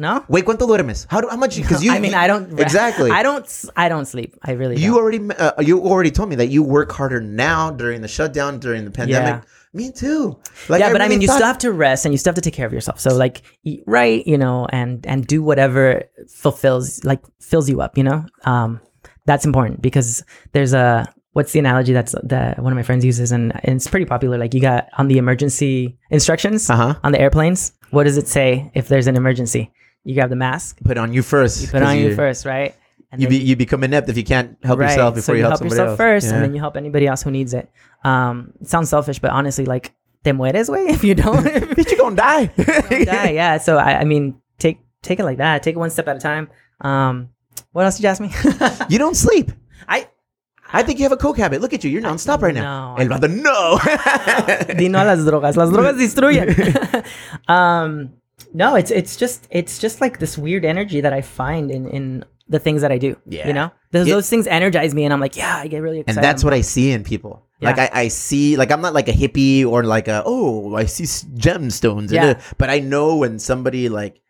No, Wait, ¿cuánto duermes? How do how much? Because you, I mean, you- I don't exactly. I don't. I don't sleep. I really. You don't. already uh, you already told me that you work harder now during the shutdown during the pandemic. Me too. Like, yeah, but I really mean, you thought- still have to rest and you still have to take care of yourself. So like, eat right, you know, and and do whatever fulfills like fills you up. You know, um, that's important because there's a what's the analogy that's that one of my friends uses and, and it's pretty popular. Like you got on the emergency instructions Uh-huh. on the airplanes. What does it say if there's an emergency? You grab the mask, put on you first. put 'cause on you you first, right? And You be, you become inept if you can't help Right. yourself before so you, help help yourself else. first, Yeah. and then you help anybody else who needs it. Um, it sounds selfish, but honestly, like te mueres, way if you don't. Bitch, you gonna die. die. Yeah. So I, I mean, take take it like that. Take it one step at a time. Um, what else did you ask me? you don't sleep. I I think you have a coke habit. Look at you. You're nonstop right now. No, El vato, no. di no a las drogas. Las drogas destruyen. um, no, it's it's just it's just like this weird energy that I find in in the things that I do. Yeah. You know, those, Yeah. those things energize me, and I'm like, yeah, I get really excited. and that's what I see in people. Like I, I see, like I'm not like a hippie or like a oh I see gemstones. Yeah. Yeah. But I know when somebody like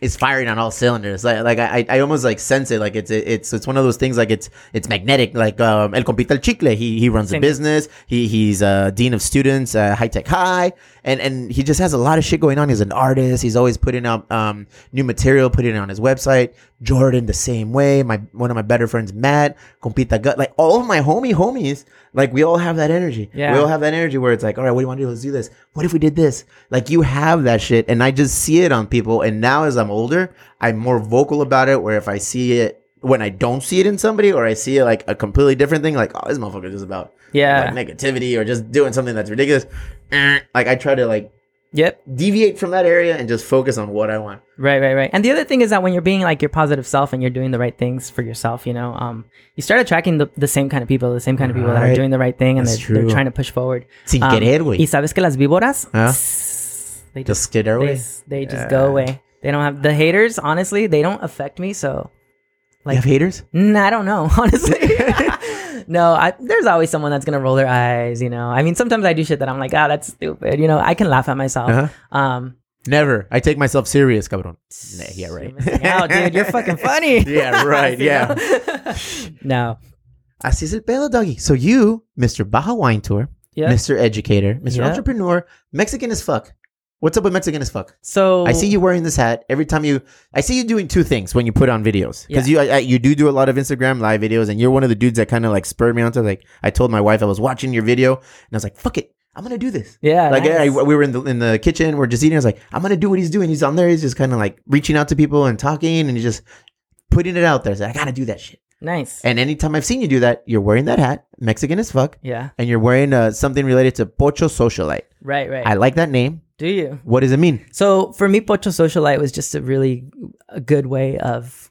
is firing on all cylinders. Like like I, I almost like sense it. Like it's it's it's one of those things. Like it's it's magnetic. Like um, El Compita El Chicle. He he runs Same. a business. He he's a dean of students, uh, high tech high, and and he just has a lot of shit going on. He's an artist. He's always putting out um new material, putting it on his website. Jordan the same way. My one of my better friends, Matt Compita Gut. Like all of my homie homies. Like we all have that energy. Yeah. We all have that energy where it's like, all right, what do you want to do? Let's do this. What if we did this? Like you have that shit, and I just see it on people. And now as I'm older, I'm more vocal about it. Where if I see it when I don't see it in somebody, or I see it like a completely different thing, like oh, this motherfucker is about Yeah. like negativity or just doing something that's ridiculous. eh, Like I try to like Yep. deviate from that area and just focus on what I want. Right, right, right. And the other thing is that when you're being like your positive self and you're doing the right things for yourself, you know, um, you start attracting the, the same kind of people, the same kind of people that are doing the right thing and they're, they're trying to push forward. Sin Um, querer, güey. Y sabes que las víboras, Huh? they just Just get our they, they just go away. They don't have the haters. Honestly, they don't affect me. So, like, you have haters? mm, I don't know. Honestly, no. I, there's always someone that's gonna roll their eyes. You know, I mean, sometimes I do shit that I'm like, ah, that's stupid. You know, I can laugh at myself. Uh-huh. Um, Never. I take myself serious, cabrón. Nah, yeah, right. out, dude. You're fucking funny. Yeah, right, yeah. no. Así es el pedo, doggy. So you, Mr. Baja Wine Tour, Yeah. Mr. Educator, Mr. Yeah. Entrepreneur, Mexican as fuck. What's up with Mexican as fuck? So I see you wearing this hat every time you. I see you doing two things when you put on videos because you I, I- you do do a lot of Instagram live videos, and you're one of the dudes that kind of like spurred me onto like. I told my wife I was watching your video, and I was like, "Fuck it, I'm gonna do this." Yeah, like nice. I, we were in the in the kitchen, we're just eating. I was like, "I'm gonna do what he's doing." He's on there. He's just kind of like reaching out to people and talking, and he's just putting it out there. So I gotta do that shit. nice. And anytime I've seen you do that, you're wearing that hat, Mexican as fuck, yeah. and you're wearing uh, something related to Pocho Socialite. Right. Right. I like that name. Do you? What does it mean? So for me, Pocho Socialite was just a really a good way of,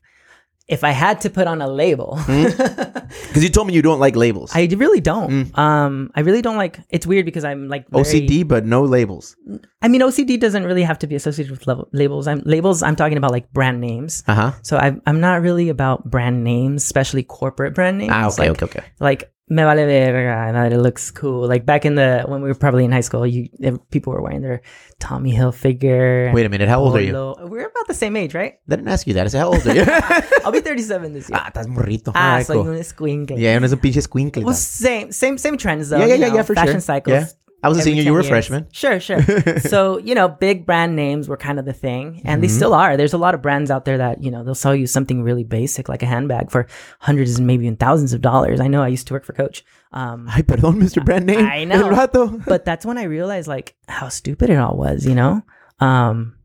if I had to put on a label, Because you told me you don't like labels. I really don't. Um, I really don't like. It's weird because I'm like very- OCD, but no labels. I mean, OCD doesn't really have to be associated with level, labels. I'm labels. I'm talking about like brand names. Uh huh. So I'm I'm not really about brand names, especially corporate brand names. Ah, okay, like, okay, okay. Like me vale verga, that it looks cool. Like back in the when we were probably in high school, you people were wearing their Tommy Hilfiger. Wait a minute, how old are you? We're about the same age, right? I didn't ask you that. I said, how old are you? I'll be 37 this year. ah, estás morrito. Ah, soy un escuincle. Yeah, no es un pinche squinkle. Well, same, same, same trends though. Yeah, yeah, yeah, know, yeah, for fashion sure. cycles. Yeah. I was a senior, you were a freshman. Sure, sure. so you know, big brand names were kind of the thing, and Mm-hmm. they still are. There's a lot of brands out there that you know they'll sell you something really basic, like a handbag, for hundreds and maybe even thousands of dollars. I know. I used to work for Coach. Um, Ay, perdón, Mr. Brand Name. I know. But that's when I realized like how stupid it all was, you know? Um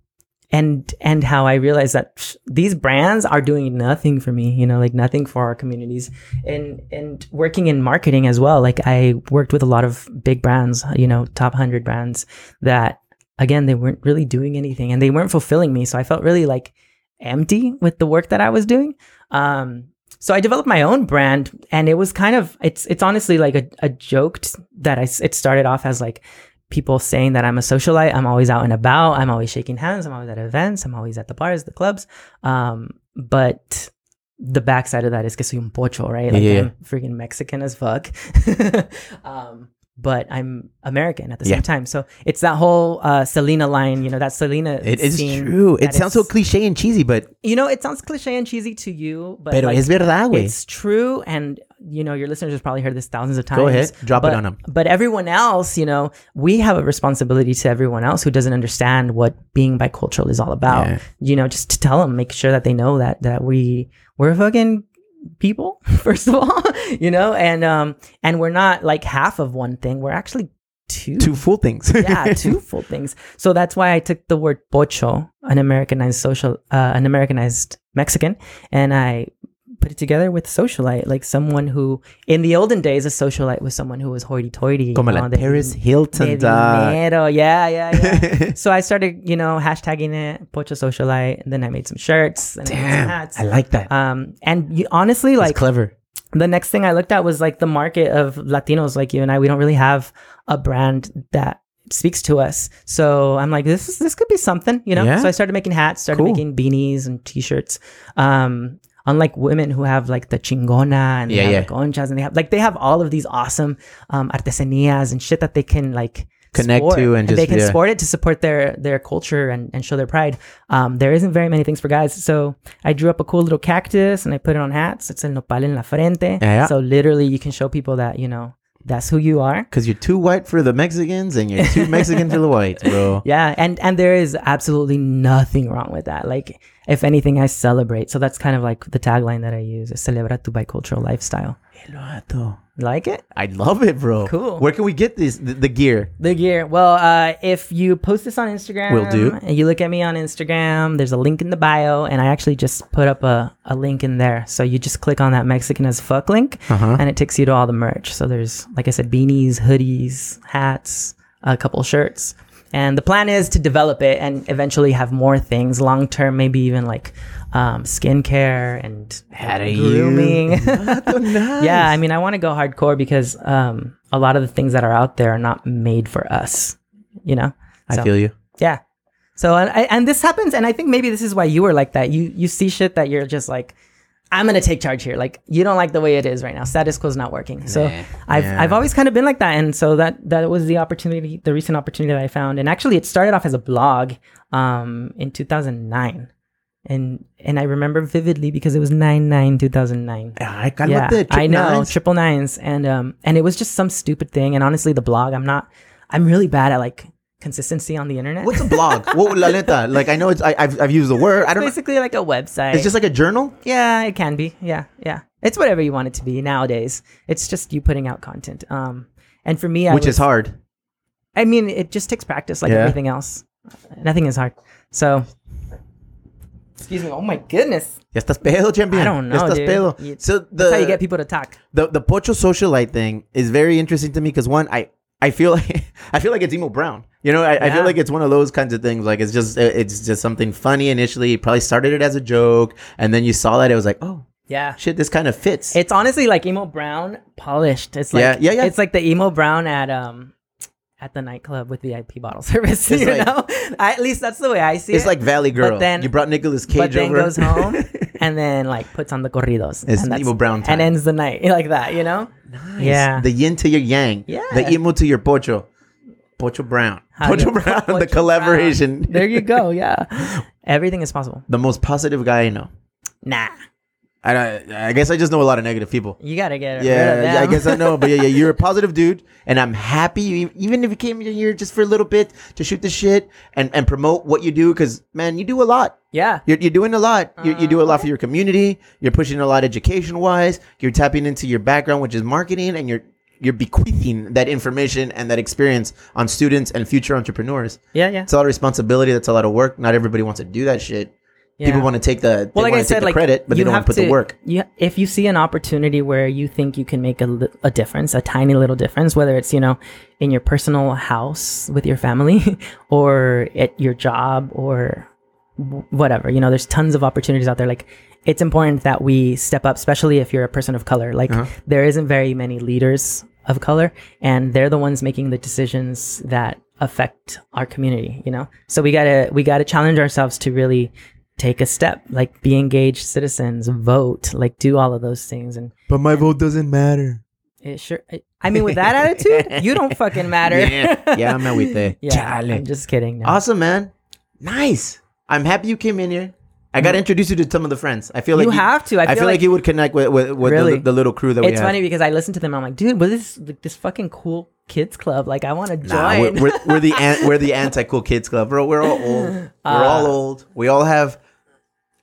and and how I realized that psh, these brands are doing nothing for me, you know, like nothing for our communities. And and working in marketing as well, like I worked with a lot of big brands, you know, top 100 brands that again, they weren't really doing anything and they weren't fulfilling me, so I felt really like empty with the work that I was doing. Um so I developed my own brand and it was kind of it's it's honestly like a, a joke that I it started off as like people saying that I'm a socialite. I'm always out and about. I'm always shaking hands. I'm always at events. I'm always at the bars, the clubs. Um, but the backside of that is que soy un pocho, right? Like Yeah. I'm freaking Mexican as fuck. um, but I'm American at the Yeah. same time. So it's that whole uh, Selena line, you know, that Selena. It is true. It sounds so cliche and cheesy, but You know, it sounds cliche and cheesy to you, but pero like, es verdad, güey. it's true and you know your listeners have probably heard this thousands of times Go ahead, drop it but, on 'em. but everyone else you know we have a responsibility to everyone else who doesn't understand what being bicultural is all about Yeah. you know just to tell them make sure that they know that that we we're fucking people first of all you know and um and we're not like half of one thing we're actually two Two full things. yeah, two full things. So that's why I took the word pocho, an Americanized social, uh, an Americanized Mexican, and I put it together with socialite, like someone who, in the olden days, a socialite was someone who was hoity-toity. Como la Paris Hilton. dinero. Yeah, yeah, yeah. so I started, you know, hashtagging it pocho socialite, and then I made some shirts and Damn, hats. I like that. um, and you, honestly, It's like clever. the next thing I looked at was like the market of Latinos like you and I. We don't really have a brand that speaks to us. So I'm like, this is this could be something, you know. Yeah. So I started making hats, started Cool. making beanies and t-shirts. Um, unlike women who have like the chingona and they Yeah, have yeah. like conchas and they have like they have all of these awesome um artesanias and shit that they can like Connect sport, to and they just- can yeah. sport it to support their their culture and, and show their pride. Um, there isn't very many things for guys, so I drew up a cool little cactus and I put it on hats. It's el nopal en la frente. Yeah, yeah. So literally, you can show people that you know that's who you are. Because you're too white for the Mexicans and you're too Mexican for the whites, bro. Yeah, and and there is absolutely nothing wrong with that. Like, if anything, I celebrate. So that's kind of like the tagline that I use: is "Celebra tu bicultural lifestyle." El vato. Like it? I love it, bro. Cool. Where can we get this the, the gear? The gear. Well, uh, if you post this on Instagram, Will do. And you look at me on Instagram, there's a link in the bio, and I actually just put up a, a link in there. So you just click on that Mexican as fuck link, Uh-huh. and it takes you to all the merch. So there's, like I said, beanies, hoodies, hats, a couple shirts. And the plan is to develop it and eventually have more things long term, maybe even like um, skincare and Had a grooming. Vato, nice. yeah, I mean, I want to go hardcore because um, a lot of the things that are out there are not made for us. You know, I feel you. yeah. So and and this happens, and I think maybe this is why you were like that. You you see shit that you're just like, I'm gonna take charge here. Like you don't like the way it is right now. Status quo is not working. So Nah, I've yeah. I've always kind of been like that, and so that that was the opportunity, the recent opportunity that I found. And actually, it started off as a blog um, in 2009. And and I remember vividly because it was 9 9 2009 Ay, cálmate, yeah, trip I know nines. triple nines, and um, and it was just some stupid thing. And honestly, the blog, I'm not, I'm really bad at like consistency on the internet. What's a blog? what la neta? Like I know it's I, I've I've used the word. I don't. know. basically like a website. It's just like a journal. yeah, it can be. Yeah, yeah. It's whatever you want it to be nowadays. It's just you putting out content. Um, and for me, I which is hard. I mean, it just takes practice, like Yeah. everything else. Nothing is hard. So, excuse me. Oh my goodness, Ya estás pedo, champion. I don't Ya know, estás dude. pedo. You- So the that's how you get people to talk. the the Pocho socialite thing is very interesting to me because one, I I feel like I feel like it's emo brown. You know, I, I feel like it's one of those kinds of things. Like it's just it's just something funny initially. You probably started it as a joke, and then you saw that it was like, oh Yeah. shit, this kind of fits. It's honestly like emo brown polished. It's like Yeah, yeah, yeah. It's like the emo brown at um at the nightclub with VIP bottle service. It's you like- know, I, at least that's the way I see It's it. like Valley Girl. then- you brought Nicolas Cage but then over. goes home and then like puts on the corridos. It's and emo brown time. and ends the night like that. You know. Nice. Yeah. The yin to your yang. Yeah. The emo to your Pocho. Pocho Brown. How Pocho Brown. Pocho the collaboration. Brown. There you go. Yeah. Everything is possible. the most positive guy I know. Nah. I, don't- I guess I just know a lot of negative people. You gotta get Yeah, yeah, I guess I know, but yeah, yeah, you're a positive dude, and I'm happy. You, even if you came here just for a little bit to shoot the shit and, and promote what you do, because man, you do a lot. yeah. You're, you're doing a lot. You, you do a Uh-huh. lot for your community. You're pushing a lot education wise. You're tapping into your background, which is marketing, and you're you're bequeathing that information and that experience on students and future entrepreneurs. Yeah. Yeah. It's a lot of responsibility. That's a lot of work. Not everybody wants to do that shit. People want to take the well, they like want I to take said, the like credit, but they don't want to put the work. You, if you see an opportunity where you think you can make a, a difference, a tiny little difference, whether it's you know in your personal house with your family, or at your job, or whatever, you know, there's tons of opportunities out there. Like it's important that we step up, especially if you're a person of color. Like Uh-huh. there isn't very many leaders of color, and they're the ones making the decisions that affect our community. You know, so we gotta we gotta challenge ourselves to really take a step, like be engaged citizens, vote, like do all of those things, and But my vote doesn't matter. it sure. I mean, with that attitude, you don't fucking matter. Yeah, yeah, I'm with it. yeah. I'm just kidding. No. Awesome, man. Nice. I'm happy you came in here. I got to introduce you to some of the friends. I feel like Mm. You have to. I I feel, feel like, like- you would connect with with, with Really? the, the little crew that we It's funny because I listen to them. I'm like, dude, what is this, like, this fucking cool kids club? Like, I want to join. Nah, we're, we're, we're the an, we're the anti cool kids club. We're, we're all old. We're all Uh. old. We all have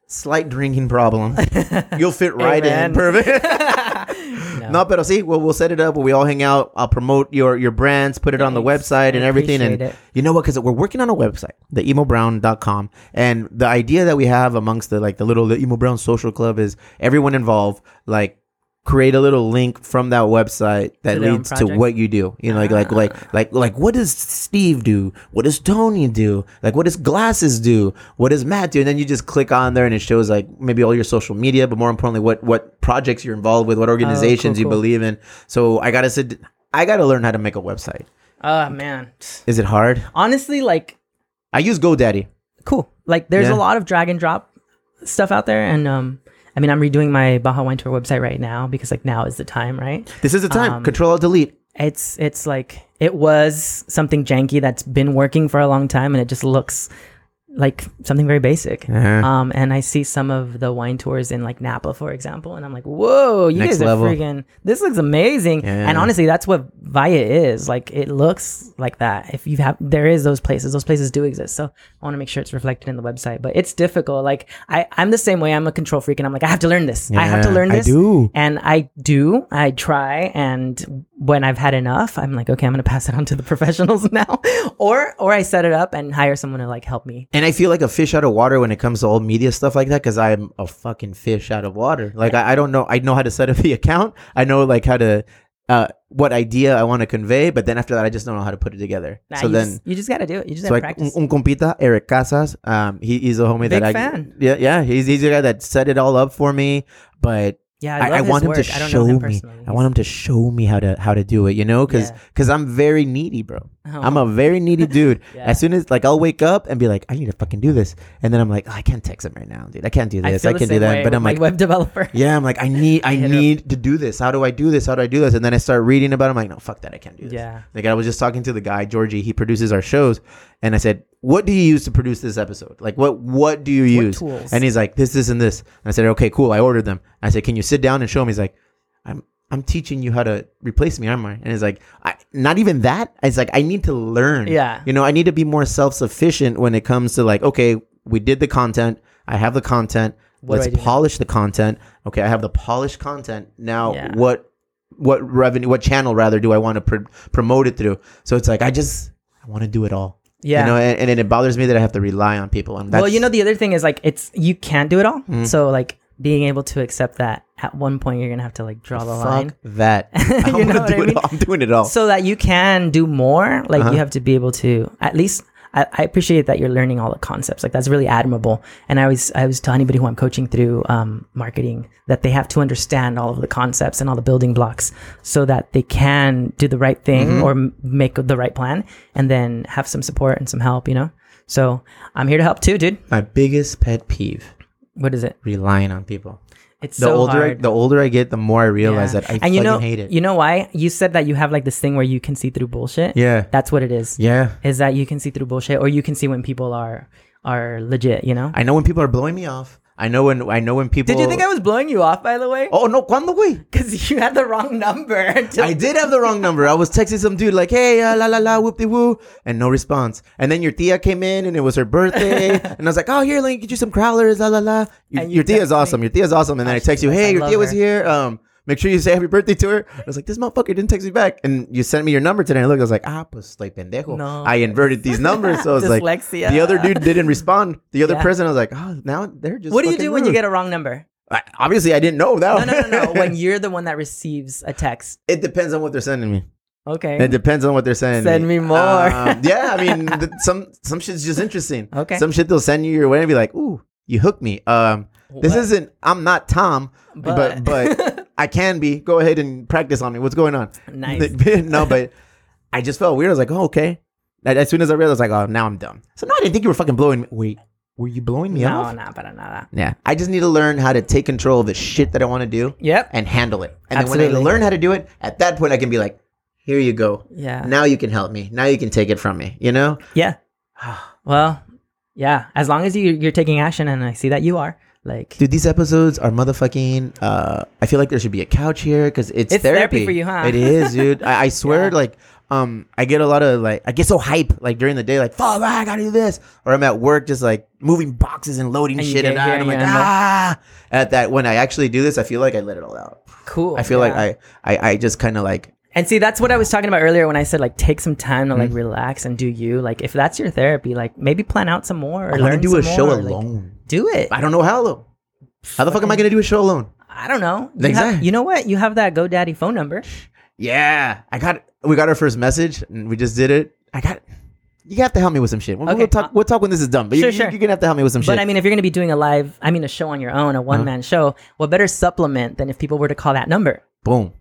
slight drinking problem. You'll fit right in. Perfect. No. no, but see, we'll, we'll set it up. We all hang out. I'll promote your your brands, put it on the Thanks. website and everything. And it. you know what? Because we're working on a website, the emobrown.com. And the idea that we have amongst the like the little the emo brown social club is everyone involved, like create a little link from that website that To leads to what you do. You know, like like like like like what does Steve do? What does Tony do? Like what does Glasses do? What does Matt do? And then you just click on there and it shows like maybe all your social media, but more importantly, what what projects you're involved with, what organizations you cool. believe in. So I gotta sit. I gotta learn how to make a website. Oh man. Is it hard? Honestly, like, I use GoDaddy. cool. Like, there's Yeah. a lot of drag and drop stuff out there, and um, I mean, I'm redoing my Baja Wine Tour website right now because like now is the time, right? This is the time. Um, Control Alt Delete. It's it's like it was something janky that's been working for a long time, and it just looks like something very basic. Uh-huh. Um, and I see some of the wine tours in like Napa, for example, and I'm like, whoa, you Next guys level. are freaking. This looks amazing. Yeah. And honestly, that's what Via is. Like, it looks like that. If you have, there is those places. Those places do exist. So I want to make sure it's reflected in the website. But it's difficult. Like, I I'm the same way. I'm a control freak, and I'm like, I have to learn this. I have to Yeah, learn I do. And I do. I try. And when I've had enough, I'm like, okay, I'm gonna pass it on to the professionals now, or or I set it up and hire someone to like help me. And I feel like a fish out of water when it comes to old media stuff like that because I'm a fucking fish out of water. Like I, I don't know. I know how to set up the account. I know like how to uh what idea I want to convey, but then after that, I just don't know how to put it together. Nah, so you then. just, you just gotta do it. You just So gotta like practice. un, un compita, Eric Casas, um, he, he's a homie Big that I fan. yeah yeah he's he's the guy that set it all up for me. But yeah, I, I, I, want him work. to show him me. I want him to show me how to how to do it. You know, because Yeah. I'm very needy, bro. Oh. I'm a very needy dude. Yeah. As soon as like I'll wake up and be like, I need to fucking do this, and then I'm like, oh, I can't text him right now, dude. I can't do this. feel I, can't do that. But I'm like, web developer. yeah, I'm like, I need I hit it up. need to do this. How do I do this? How do I do this? And then I start reading about. it. I'm like, no, fuck that. I can't do this. Yeah. Like I was just talking to the guy Georgie. He produces our shows, and I said, "What do you use to produce this episode? Like what what do you use?" tools? And he's like, "This, this, and this." And I said, "Okay, cool." I ordered them. I said, "Can you sit down and show me?" He's like, "I'm." I'm teaching you how to replace me, aren't I? And he's like, I, not even that. It's like I need to learn. Yeah. You know, I need to be more self sufficient when it comes to like, okay, we did the content. I have the content. What Let's I do now? polish the content. Okay, I have the polished content. Now, Yeah. what what revenue, what channel rather do I want to pr- promote it through? So it's like I just I want to do it all. Yeah. You know, and, and it bothers me that I have to rely on people. And well, you know, the other thing is like it's you can't do it all. Mhm. So like being able to accept that at one point you're gonna have to like draw the line. that. I You know to I do it mean? all. I'm doing it all. so that you can do more like Uh-huh. you have to be able to at least I, I appreciate that you're learning all the concepts. Like that's really admirable. And i always i always tell anybody who i'm coaching through um, marketing that they have to understand all of the concepts and all the building blocks so that they can do the right thing Mm-hmm. or m- make the right plan and then have some support and some help you know? So i'm here to help too dude. My biggest pet peeve: what is it? relying on people. It's The so older I, the older I get, the more I realize Yeah. that I and you fucking know hate it. you know why you said that you have like this thing where you can see through bullshit yeah, that's what it is yeah. is that you can see through bullshit or you can see when people are are legit, you know? I know when people are blowing me off. I know when I know when people. Did you think I was blowing you off by the way? Oh no, cuando güey? Because you had the wrong number. I did have the wrong number. I was texting some dude like, "Hey, uh, la la la, whoop de woo," and no response. And then your tia came in, and it was her birthday, and I was like, "Oh, here, let me get you some crowlers, la la la." Your, you your tia is awesome. Your tia is awesome. And then I text you, "Hey. I your tia was here. Um, make sure you say happy birthday to her." I was like, "This motherfucker didn't text me back," and you sent me your number today. And I looked, I was like, "Ah, pues estoy pendejo." No. I inverted these numbers, so I was like, Dyslexia. the other dude didn't respond. The other Yeah. person, I was like, "Oh, now they're just." What do you do when you get a wrong number? I, obviously, I didn't know that. No, no, no, no. when you're the one that receives a text. it depends on what they're sending me. Okay. It depends on what they're sending. Send me more. Um, yeah, I mean, th- some some shit's just interesting. Okay. Some shit they'll send you your way and be like, "Ooh, you hooked me." Um, this isn't. I'm not Tom, but but, I can be. Go ahead and practice on me. What's going on? Nice. no, but I just felt weird. I was like, "Oh, okay." As soon as I realized, I was like, "Oh, now I'm dumb." So no, I didn't think you were fucking blowing me. Wait, were you blowing me up? no, off? nah, para nada. Yeah, I just need to learn how to take control of the shit that I want to do Yep. and handle it. And then when Absolutely. I learn how to do it, at that point, I can be like, "Here you go." Yeah. now you can help me. Now you can take it from me. You know? Yeah. Well, yeah. As long as you you're taking action, and I see that you are, like, Dude, these episodes are motherfucking. Uh, I feel like there should be a couch here because it's, It's therapy for you, huh? It is, dude. I, I swear, Yeah. like, um, I get a lot of like, I get so hype like during the day, like, fuck, I gotta do this, or I'm at work just like moving boxes and loading And shit, and, here and I'm like, you're in the- ah. At that, when I actually do this, I feel like I let it all out. cool. I feel like. I, I, I just kind of like, And see, that's what I was talking about earlier when I said like take some time to like Mm-hmm. relax and do you. Like if that's your therapy, like maybe plan out some more or I learn do a show more, like, alone. do it. I don't know how though. How the fuck am I gonna do a show alone? I don't know. You, have, Exactly. you know what? You have that GoDaddy phone number. Yeah, I got. We got our first message, and we just did it. I got. You have to help me with some shit. We'll, Okay, we'll talk. uh, We'll talk when this is done. But sure, you, sure. you're gonna have to help me with some shit. But I mean, if you're going to be doing a live, I mean, a show on your own, a Uh-huh. one man show, what better supplement than if people were to call that number? boom,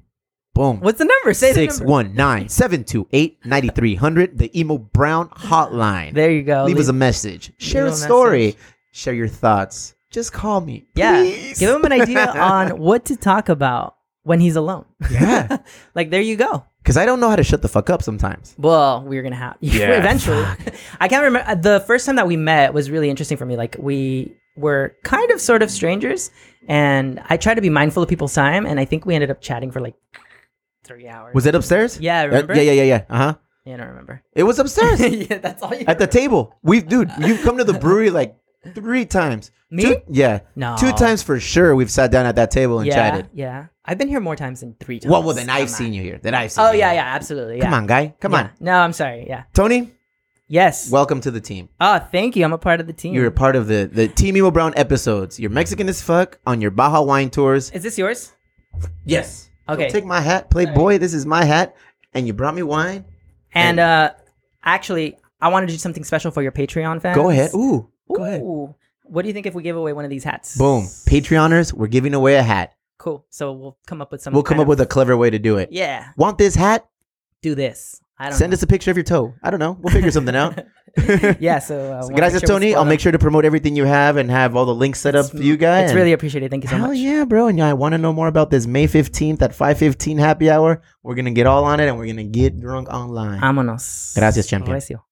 boom. What's the number? Say the Six number. one nine seven two eight ninety three hundred. The emo brown hotline. There you go. Leave us a message. Share a a story. message. Share your thoughts. Just call me. yeah. please. Give him an idea on what to talk about when he's alone. Yeah, like there you go. because I don't know how to shut the fuck up sometimes. Well, we're gonna have Yeah, eventually. I can't remember uh, the first time that we met was really interesting for me. Like we were kind of sort of strangers, and I tried to be mindful of people's time, and I think we ended up chatting for like three hours. Was it upstairs? Yeah, Uh, remember? yeah, yeah, yeah, yeah. Uh huh. Yeah, I don't remember. It was upstairs. yeah, that's all you at the table. We've dude, you've come to the brewery like three times. Me? Two, yeah. No. Two times for sure we've sat down at that table and yeah, chatted. yeah. I've been here more times than three times. Well, well then I've seen you here. Then I've seen Oh yeah, here. yeah, absolutely. Come on, guy. Come Yeah. on. No, I'm sorry. Yeah. Tony, Yes. welcome to the team. oh, thank you. I'm a part of the team. You're a part of the the Team Emo Brown episodes. You're Mexican as fuck on your Baja wine tours. Is this yours? Yes. Okay. take my hat, Playboy. This is my hat, and you brought me wine. And uh, actually, I want to do something special for your Patreon fans. Go ahead. Ooh. Go ahead. Ooh. What do you think if we give away one of these hats? Boom. Patreoners, we're giving away a hat. Cool. So we'll come up with some. We'll come up with a clever way to do it. Yeah. Want this hat? Do this. I don't Send know. us a picture of your toe. I don't know. We'll figure something out. yeah. So. Uh, we'll Gracias, Tony. I'll make sure to promote everything you have and have all the links set up for you guys. It's really appreciated. Thank you so Hell much. yeah, bro. And yeah, I want to know more about this May 15th at 5.15 happy hour. We're going to get all on it and we're going to get drunk online. Vámonos. Gracias, champion. Recio.